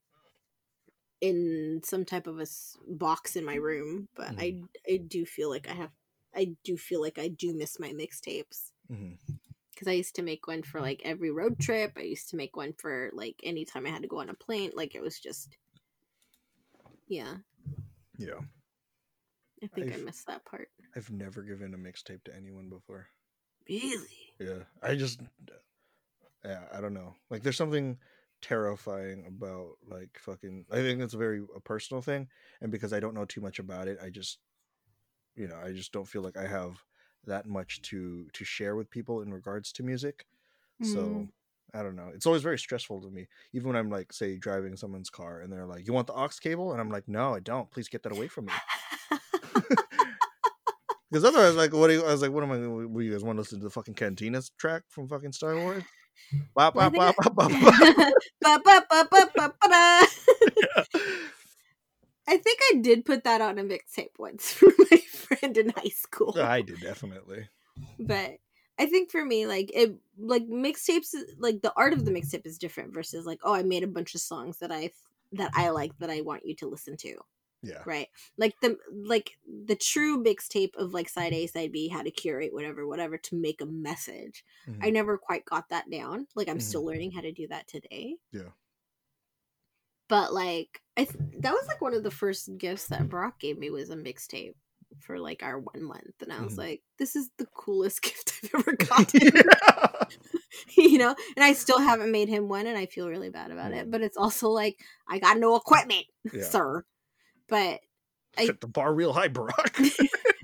in some type of a box in my room. But I I do feel like I have I do feel like I do miss my mixtapes Mhm. because I used to make one for like every road trip. I used to make one for like anytime I had to go on a plane. Like it was just, yeah. Yeah, I think I I've- missed that part. I've never given a mixtape to anyone before. Really? Yeah, I just, yeah, I don't know. Like, there's something terrifying about like fucking. I think it's a very a personal thing, and because I don't know too much about it, I just, you know, I just don't feel like I have that much to to share with people in regards to music. So Mm. I don't know. It's always very stressful to me, even when I'm like, say, driving someone's car, and they're like, "You want the aux cable?" and I'm like, "No, I don't. Please get that away from me." Because otherwise, like, what do you, I was like, what am I? What, you guys want to listen to the fucking Cantinas track from fucking Star Wars? Bop, bop, bop, bop, bop, bop. I think I did put that on a mixtape once for my friend in high school. I did definitely. but I think for me, like it, like mixtapes, like the art of the mixtape is different versus like, oh, I made a bunch of songs that I that I like that I want you to listen to, Yeah. right? Like the like the true mixtape of like side A, side B, how to curate whatever, whatever to make a message. Mhm. I never quite got that down. Like I'm Mhm. still learning how to do that today. Yeah. But like I th- that was like one of the first gifts that Brock gave me was a mixtape for like our one month, and I was Mhm. like, this is the coolest gift I've ever gotten. yeah. you know, and I still haven't made him one, and I feel really bad about it. Mm. But it's also like I got no equipment, Yeah. sir. But I- Set the bar real high, Brock.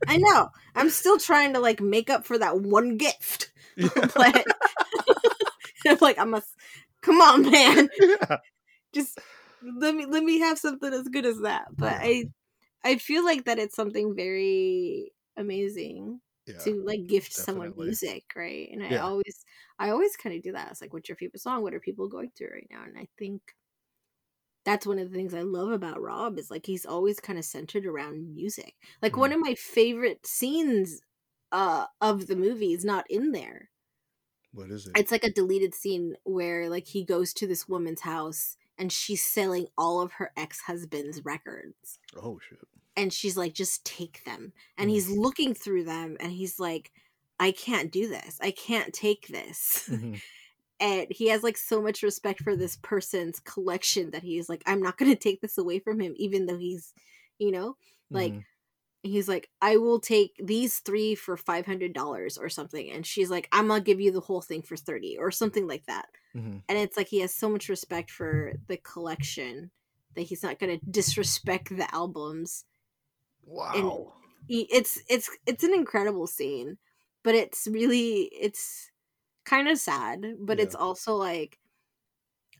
I know. I'm still trying to like make up for that one gift. Yeah. But I'm like, I must come on, man. Just let me let me have something as good as that. But I I feel like that it's something very amazing Yeah. to like gift someone music, right? And I always I always kind of do that. It's like, what's your favorite song? What are people going through right now? And I think that's one of the things I love about Rob is like he's always kind of centered around music. Like one Mhm. of my favorite scenes uh of the movie is not in there. What is it? It's like a deleted scene where like he goes to this woman's house and she's selling all of her ex-husband's records oh shit. and she's like just take them and Mhm. he's looking through them and he's like i can't do this i can't take this Mhm. and he has like so much respect for this person's collection that he's like i'm not going to take this away from him even though he's you know like Mhm. He's like i will take these three for $500 or something and she's like i'm gonna give you the whole thing for 30 or something like that. Mhm. and it's like he has so much respect for the collection that he's not going to disrespect the albums. Wow. he- it's it's it's an incredible scene but it's really it's kind of sad but it's also like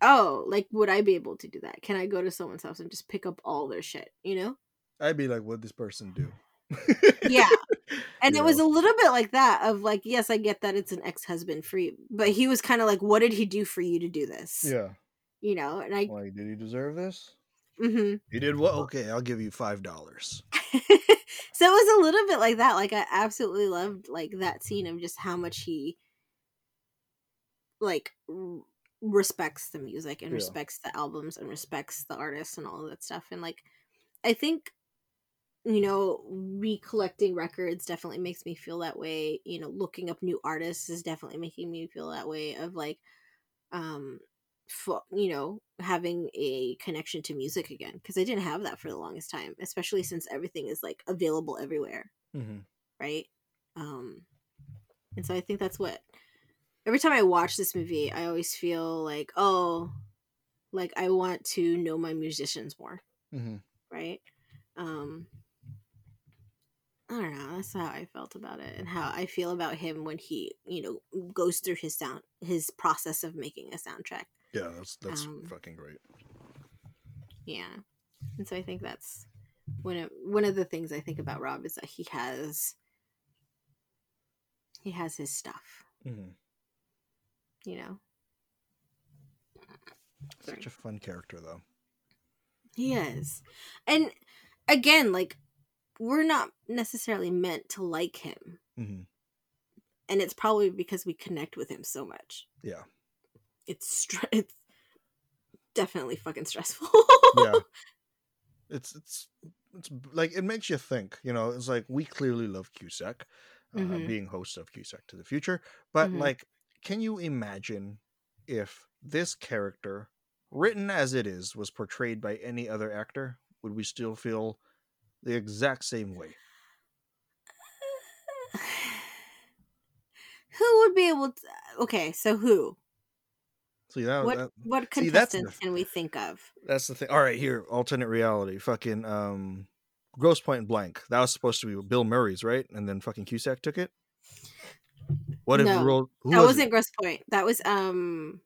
oh like would i be able to do that? Can i go to someone's house and just pick up all their shit you know I'd be like, what this person do? yeah and You it was a little bit like that of like yes i get that it's an ex-husband for you but he was kind of like what did he do for you to do this Yeah. you know and i Like, did he deserve this? Mm-hmm. He did what? Okay, I'll give you five dollars. so it was a little bit like that like i absolutely loved like that scene of just how much he like r- respects the music and Yeah. respects the albums and respects the artists and all of that stuff and like i think you know recollecting records definitely makes me feel that way you know looking up new artists is definitely making me feel that way of like um fo- you know having a connection to music again because i didn't have that for the longest time especially since everything is like available everywhere Mm-hmm. right um and so i think that's what every time i watch this movie i always feel like oh like i want to know my musicians more Mm-hmm. right um i don't know that's how i felt about it and how i feel about him when he you know goes through his sound his process of making a soundtrack Yeah, that's that's Um, fucking great. yeah and so i think that's one of one of the things i think about rob is that he has he has his stuff Mm-hmm. you know. Such a fun character, though. he is and again like we're not necessarily meant to like him Mm-hmm. and it's probably because we connect with him so much Yeah, it's str- it's definitely fucking stressful yeah. It's it's it's like it makes you think. You know, it's like we clearly love Cusack, uh, Mhm. being host of Cusack to the Future. But Mhm. like, can you imagine if this character, written as it is, was portrayed by any other actor? Would we still feel the exact same way? who would be able to okay so who See that, what that what see, contestants can we think of That's the thing. All right, here, alternate reality. Fucking um Grosse Pointe Blank. That was supposed to be Bill Murray's, right? And then fucking Cusack took it. What if we rolled who that was wasn't it? Grosse Pointe that was um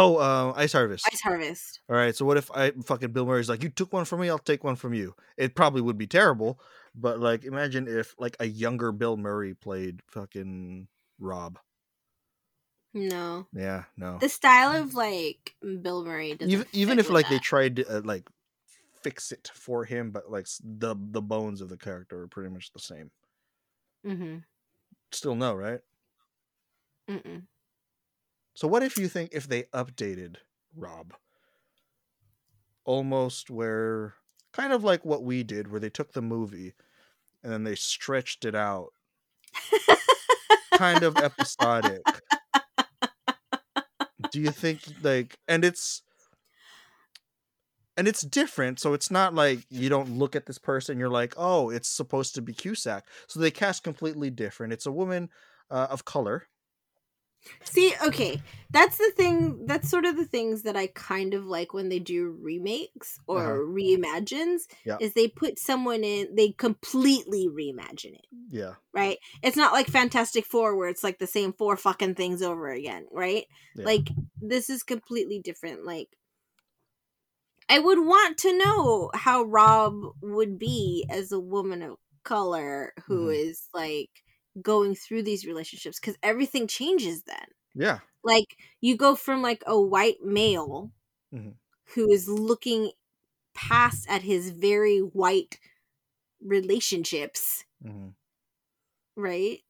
Oh, uh, Ice Harvest. ice harvest All right, so what if I fucking Bill Murray's like, you took one from me, I'll take one from you. It probably would be terrible, but like, imagine if like a younger Bill Murray played fucking Rob. no Yeah, no. the style of like bill murray doesn't Even even if like they tried to uh, like fix it for him, but like the the bones of the character are pretty much the same. Mhm. Still no, right? Mm-mm. So what if you think if they updated Rob almost where kind of like what we did where they took the movie and then they stretched it out kind of episodic. Do you think like and it's and it's different, so it's not like you don't look at this person you're like, "Oh, it's supposed to be Cusack." So they cast completely different. It's a woman uh, of color See, okay, that's the thing. That's sort of the things that I kind of like when they do remakes or Uh-huh. reimagines. Yeah. Is they put someone in, they completely reimagine it, Yeah. right? It's not like Fantastic Four where it's like the same four fucking things over again, right? Yeah. Like this is completely different. Like I would want to know how Rob would be as a woman of color who Mhm. is like going through these relationships because everything changes then Yeah. like you go from like a white male Mhm. who is looking past at his very white relationships hmm right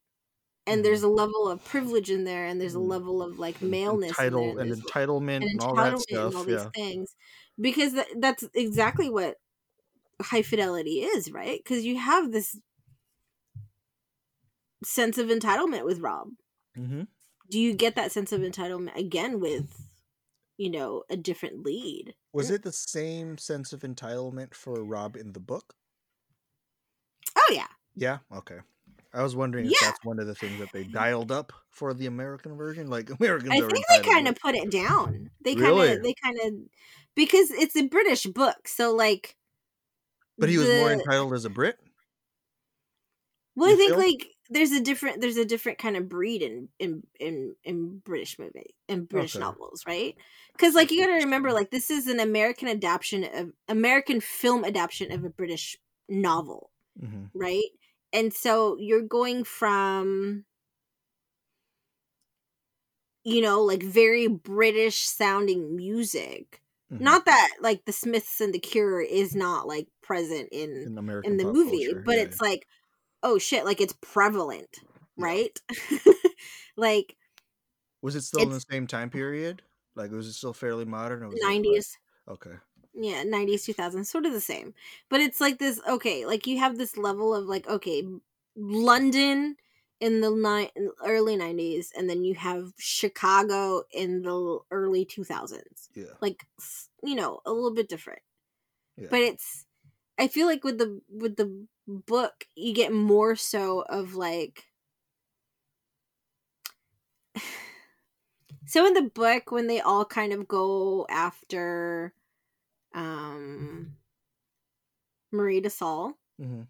and there's a level of privilege in there and there's a Mm. level of like maleness in there, Entitle and and entitlement and all that stuff. all these Yeah. things because tha- that's exactly what high fidelity is right because you have this sense of entitlement with rob hmm do you get that sense of entitlement again with you know a different lead Was it the same sense of entitlement for Rob in the book? oh yeah Yeah. Okay. I was wondering if Yeah. that's one of the things that they dialed up for the American version. Like Americans i are think they kind of put it down they kind Really? of they kind of because it's a british book so like But he was more entitled as a Brit. Well, I think feel? like there's a different there's a different kind of breed in in in, in British movie in British Okay. novels, right? Because like you got to remember, like this is an American adaptation of American film adaptation of a British novel, hmm right? And so you're going from you know like very British sounding music. Mhm. Not that like the Smiths and the Cure is not like present in in American in the movie, culture, but yeah. it's like, oh shit, like it's prevalent, Yeah. right? like was it still in the same time period? Like was it still fairly modern? Or was it, like- nineties, okay. yeah, nineties, two thousands, sort of the same. But it's like this. Okay, like you have this level of like, okay, London in the ni- early nineties, and then you have Chicago in the early two thousands. Yeah. Like, you know, a little bit different. Yeah. but it's i feel like with the with the book you get more so of like so in the book when they all kind of go after um marie De Salle, hmm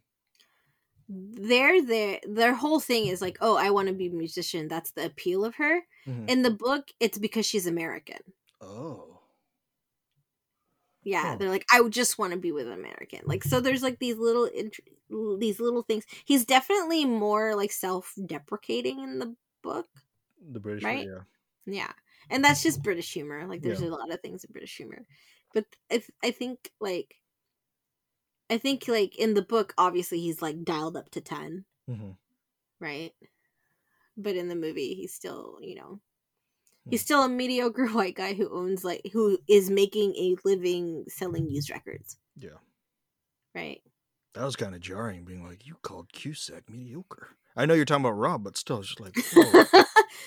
they're there their whole thing is like oh i want to be a musician. That's the appeal of her. Hmm in the book it's because she's american. Oh. Yeah they're like i would just want to be with an american like so there's like these little int- these little things he's definitely more like self-deprecating in the book The British, Right? yeah. yeah and that's just british humor like there's Yeah. a lot of things in british humor but I, th- I think like i think like in the book obviously he's like dialed up to 10 hmm right but in the movie he's still you know. He's still a mediocre white guy who owns like who is making a living selling used records Yeah. right That was kind of jarring, being like, "You called Cusack mediocre." I know you're talking about Rob, but still, it's just like, "Whoa,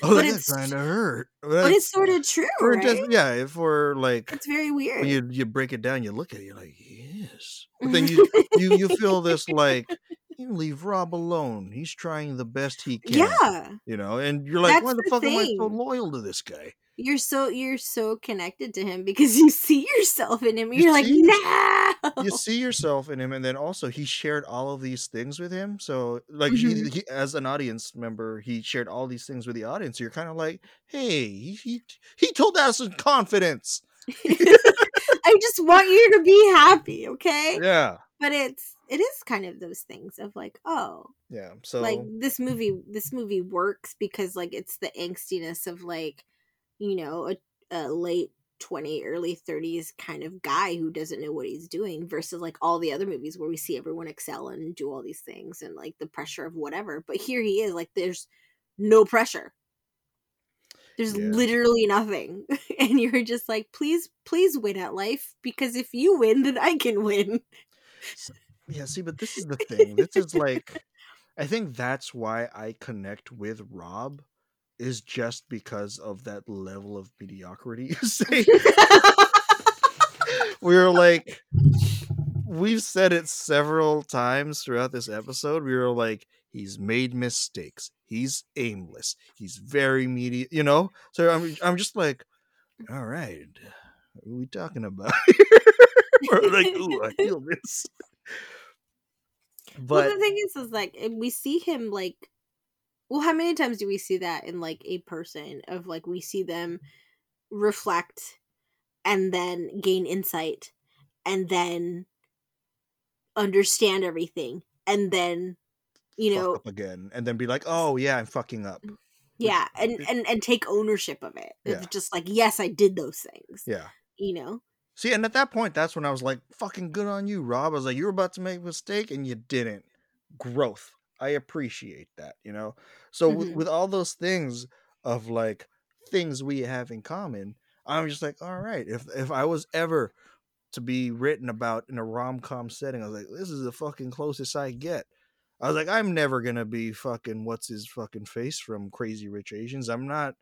oh, but that it's kind of hurt." but it's sort of true right just- yeah. If we're like, it's very weird you you break it down, you look at it, you're like, "Yes," but then you you you feel this like, you leave Rob alone. He's trying the best he can. yeah You know, and you're like, That's why the the fuck am I so loyal to this guy? you're so you're so connected to him because you see yourself in him You you're like see no you see yourself in him and then also he shared all of these things with him so like he, Mhm. he as an audience member he shared all these things with the audience you're kind of like hey he, he he told us in confidence i just want you to be happy okay yeah but it's it is kind of those things of like oh yeah so like this movie this movie works because like it's the angstiness of like you know a, a late 20 early 30s kind of guy who doesn't know what he's doing versus like all the other movies where we see everyone excel and do all these things and like the pressure of whatever. But here he is like there's no pressure. There's Yeah. literally nothing. And you're just like please please win at life because if you win then i can win yeah see but this is the thing this is like i think that's why i connect with rob is just because of that level of mediocrity you say we were like we've said it several times throughout this episode we were like he's made mistakes He's aimless. He's very media, you know. So I'm I'm just like, all right, what are we talking about? or like, ooh, I feel this. Well, But the thing is, is like we see him like. Well, how many times do we see that in like a person of like we see them reflect and then gain insight and then understand everything and then you know up again, and then be like, oh yeah, I'm fucking up. Mm, yeah and and and take ownership of it Yeah. it's just like yes i did those things Yeah. you know See, and at that point, that's when I was like, fucking good on you, Rob. I was like, you were about to make a mistake and you didn't. Growth. I appreciate that, you know? So, with, Mhm. with all those things of like things we have in common, I'm just like, all right, if, if I was ever to be written about in a rom com setting, I was like, this is the fucking closest I get. I was like, I'm never going to be fucking what's his fucking face from Crazy Rich Asians. I'm not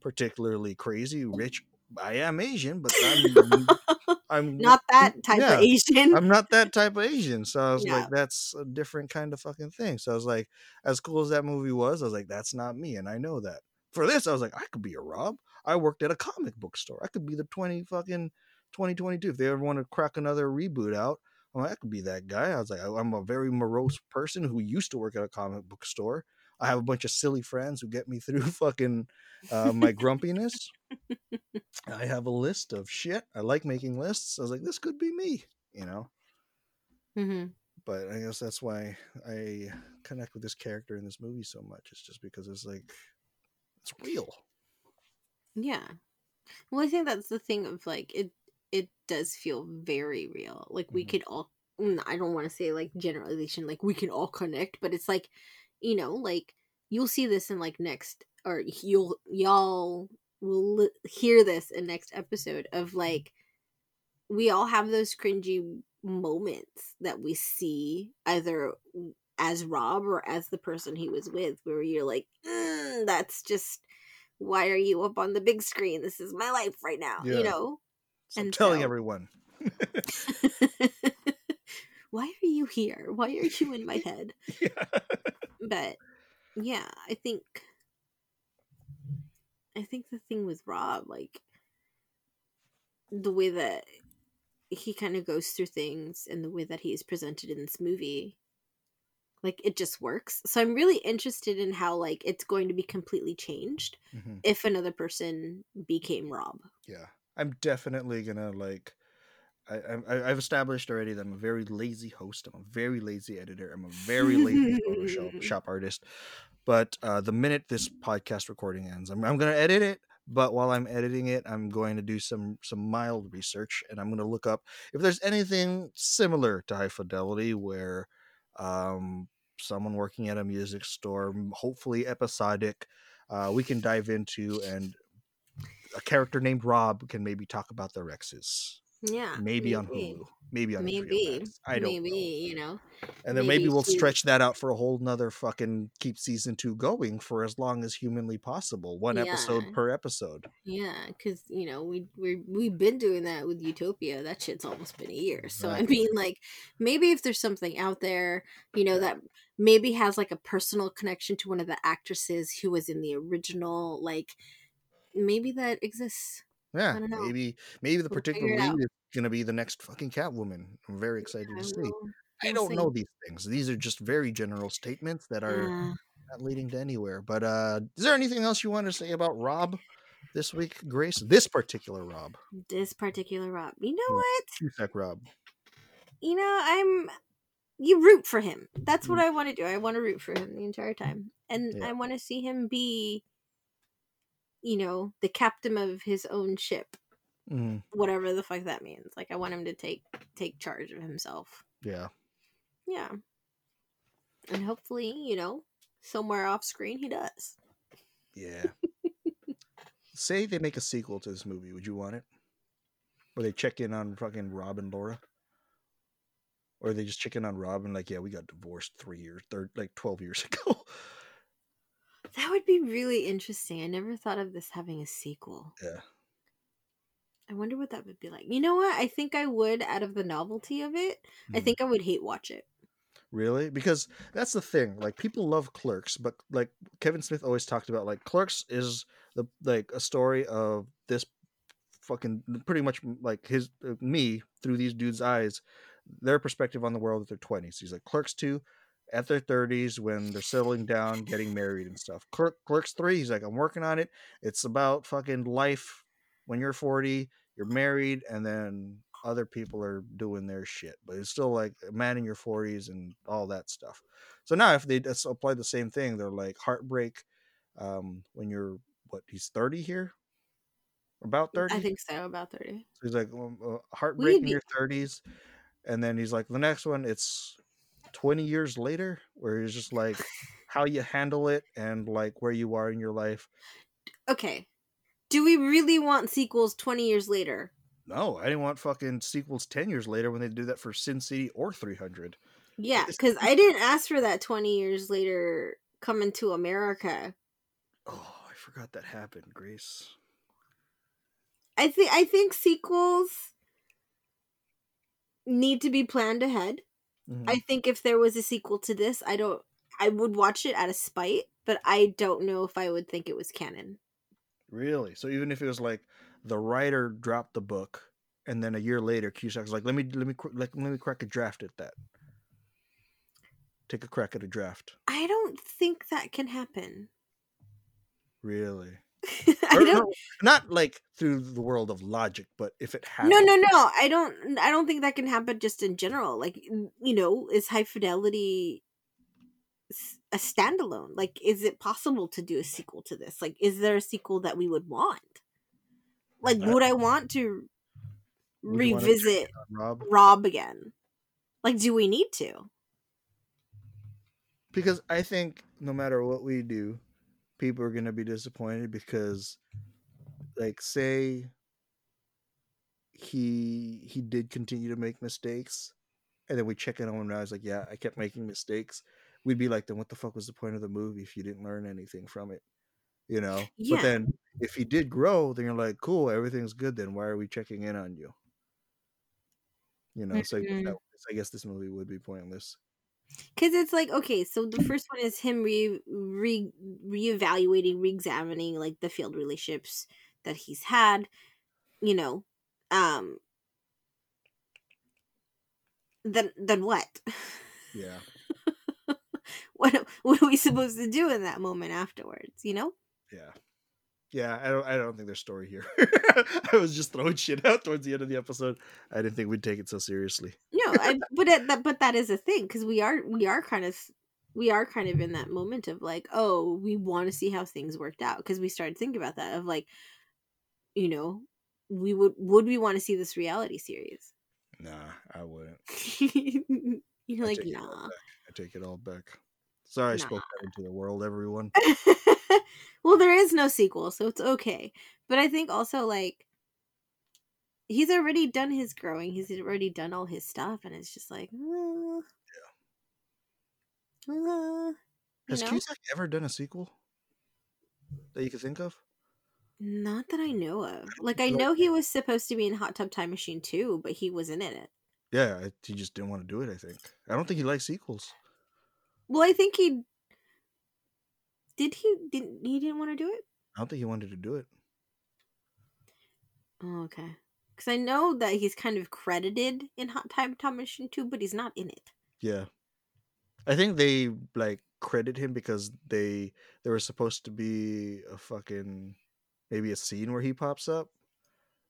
particularly crazy rich. I am Asian, but I'm I'm not that type yeah, of asian I'm not that type of Asian. So I was Yeah. like, that's a different kind of fucking thing. So I was like, as cool as that movie was, I was like, that's not me, and I know that. For this, I was like, I could be a Rob. I worked at a comic book store. I could be the twenty fucking twenty twenty two. If they ever want to crack another reboot out, I'm like, I could be that guy. I was like, I'm a very morose person who used to work at a comic book store. I have a bunch of silly friends who get me through fucking uh, my grumpiness. I have a list of shit. I like making lists. I was like, this could be me, you know. hmm But I guess that's why I connect with this character in this movie so much. It's just because it's like it's real. yeah well i think that's the thing of like it it does feel very real like we Mhm. could all mm, i don't want to say like generalization like we can all connect but it's like you know like you'll see this in like next or you'll y'all will li- hear this in next episode of like we all have those cringy moments that we see either as rob or as the person he was with where you're like "Mm, that's just why are you up on the big screen this is my life right now Yeah. you know So I'm telling so- everyone. why are you here why are you in my head yeah. but yeah i think i think the thing with rob like the way that he kind of goes through things and the way that he is presented in this movie like it just works so i'm really interested in how like it's going to be completely changed Mhm. if another person became rob Yeah. I'm definitely gonna like. I, I, I've established already that I'm a very lazy host. I'm a very lazy editor. I'm a very lazy Photoshop shop artist. But uh, the minute this podcast recording ends, I'm, I'm going to edit it. But while I'm editing it, I'm going to do some some mild research, and I'm going to look up if there's anything similar to High Fidelity, where um, someone working at a music store, hopefully episodic, uh, we can dive into, and a character named Rob can maybe talk about their exes, yeah maybe, on Hulu, maybe on HBO maybe Max. I don't maybe know. you know And then maybe, maybe we'll stretch that out for a whole nother fucking keep season two going for as long as humanly possible. One episode per episode. Yeah, because you know we we we've been doing that with Utopia. That shit's almost been a year. So I mean, like maybe if there's something out there, you know, that maybe has like a personal connection to one of the actresses who was in the original, like maybe that exists. Yeah. Maybe maybe the We'll particular lead is gonna be the next fucking Catwoman. I'm very excited I to see. I don't see. know these things. These are just very general statements that are Yeah. not leading to anywhere. But uh is there anything else you want to say about Rob this week, Grace? This particular Rob. this particular Rob. You know Yeah. what? Cusack Rob. You know, I'm you root for him. That's what Mm. I want to do. I want to root for him the entire time. And Yeah. I want to see him be you know, the captain of his own ship, Mhm. whatever the fuck that means. Like I want him to take take charge of himself. Yeah. Yeah. And hopefully, you know, somewhere off screen he does. Yeah. Say they make a sequel to this movie, would you want it? Where they check in on fucking Rob and Laura? Or they just check in on Rob and like, yeah, we got divorced three years, third, like twelve years ago. That would be really interesting. I never thought of this having a sequel. yeah. I wonder what that would be like. You know what? I think I would out of the novelty of it. I Mhm. think I would hate watch it. Really? Because that's the thing. Like people love Clerks, but like Kevin Smith always talked about, like Clerks is the like a story of this fucking pretty much like his uh, me through these dudes' eyes, their perspective on the world at their twenties. He's like Clerks two, at their thirties when they're settling down, getting married and stuff. Clerk, Clerks three, he's like I'm working on it. It's about fucking life when you're forty, you're married, and then other people are doing their shit, but it's still like a man in your 40s and all that stuff. So now if they just apply the same thing, they're like heartbreak um when you're what he's 30 here about 30 I think so, about 30. so he's like um, uh, heartbreak in be- your 30s and then he's like the next one it's 20 years later where it's just like how you handle it and like where you are in your life Okay. Do we really want sequels 20 years later? no i didn't want fucking sequels 10 years later when they do that for sin city or 300 Yeah, because I didn't ask for that 20 years later coming to America. oh i forgot that happened grace I think I think sequels need to be planned ahead. Mhm. I think if there was a sequel to this, I don't I would watch it out of spite, but I don't know if I would think it was canon. Really? So even if it was like the writer dropped the book, and then a year later Cusack's like, "Let me let me let, let me crack a draft at that." Take a crack at a draft. I don't think that can happen. Really? I Or don't no, not like through the world of logic, but if it happens. No, no, no. I don't I don't think that can happen just in general. Like you know, is high fidelity a standalone? Like is it possible to do a sequel to this? Like is there a sequel that we would want? Like would I want to Would you wanna revisit Rob, Rob again? Like do we need to? because I think no matter what we do, people are gonna be disappointed because, like, say he he did continue to make mistakes, and then we check in on him now. He's like, "Yeah, I kept making mistakes." We'd be like, "Then what the fuck was the point of the movie if you didn't learn anything from it?" You know. Yeah. But then if he did grow, then you're like, "Cool, everything's good." Then why are we checking in on you? You know. So I guess, Mhm. that, I guess this movie would be pointless. Because it's like okay, so the first one is him re re reevaluating, re-examining like the failed relationships that he's had. You know, um. Then then what? Yeah. what what are we supposed to do in that moment afterwards? You know? Yeah. Yeah, I don't I don't think there's story here. I was just throwing shit out towards the end of the episode. I didn't think we'd take it so seriously. No, I, but it, that but that is a thing because we are we are kind of we are kind of in that moment of like oh we want to see how things worked out because we started thinking about that of like you know we would would we want to see this reality series Nah, I wouldn't. you're I like take it all nah. I take it all back. Sorry I spoke Nah. into the world, everyone. well there is no sequel so it's okay but i think also like he's already done his growing he's already done all his stuff and it's just like uh, uh, Has know? Cusack ever done a sequel that you could think of? Not that I know of. Like I know he was supposed to be in Hot Tub Time Machine too, but he wasn't in it. Yeah, he just didn't want to do it. I think. I don't think he likes sequels. Well, I think he did. He didn't. He didn't want to do it. I don't think he wanted to do it. Oh, okay. Because I know that he's kind of credited in Hot Time Machine too, but he's not in it. Yeah, I think they like credit him because they there was supposed to be a fucking maybe a scene where he pops up,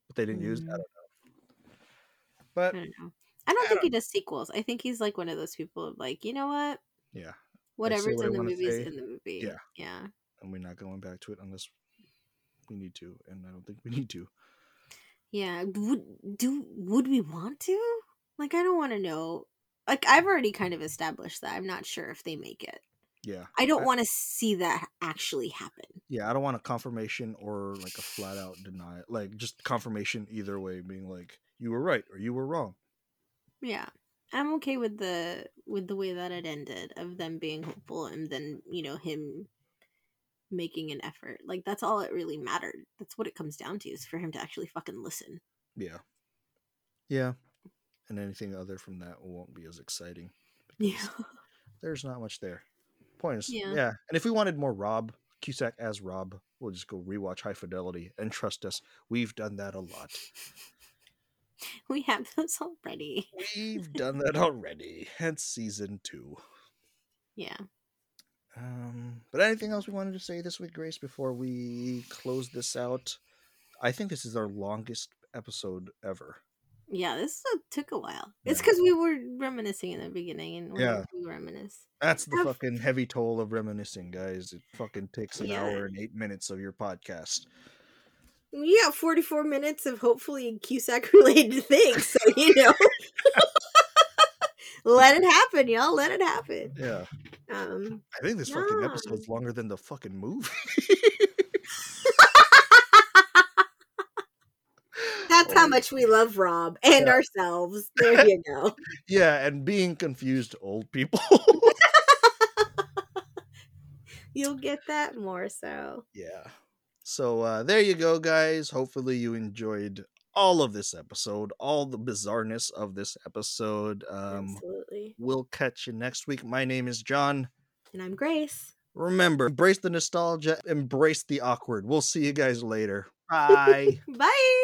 but they didn't use. It. I Mm. don't know. But I don't know. I don't I think he does sequels. I think he's like one of those people of like, you know what? yeah, Whatever's what in the movie's say. in the movie. Yeah. Yeah. and we're not going back to it unless we need to, and I don't think we need to. Yeah. Would do would we want to? Like I don't want to know. Like I've already kind of established that. I'm not sure if they make it. Yeah, I don't want to see that actually happen. yeah. I don't want a confirmation or like a flat out denial, like just confirmation either way, being like you were right or you were wrong. Yeah. I'm okay with the with the way that it ended of them being hopeful and then, you know, him making an effort. Like that's all it really mattered. That's what it comes down to is for him to actually fucking listen. Yeah, yeah, and anything other from that won't be as exciting Yeah. There's not much there. Point is, Yeah. yeah. And if we wanted more Rob Cusack as Rob, we'll just go rewatch High Fidelity. And trust us, we've done that a lot. We have those already. We've done that already. Hence season two. Yeah. Um, but anything else we wanted to say this week, Grace, before we close this out? I think this is our longest episode ever. Yeah, this uh, took a while. It's because we were reminiscing in the beginning, and Yeah. yeah. we reminisce. That's the Have- fucking heavy toll of reminiscing, guys. It fucking takes an Yeah. hour and eight minutes of your podcast. We got 44 minutes of hopefully Cusack related things, so you know. let it happen, y'all. Let it happen. Yeah. Um, I think this fucking Yeah. episode's longer than the fucking movie. that's how Oh, much we love Rob and Yeah. ourselves. There you go. Yeah, and being confused old people. You'll get that more so. yeah. So uh there you go, guys. Hopefully you enjoyed all of this episode, all the bizarreness of this episode. Um Absolutely. we'll catch you next week. My name is John. And I'm Grace. Remember, embrace the nostalgia, embrace the awkward. We'll see you guys later. Bye. Bye.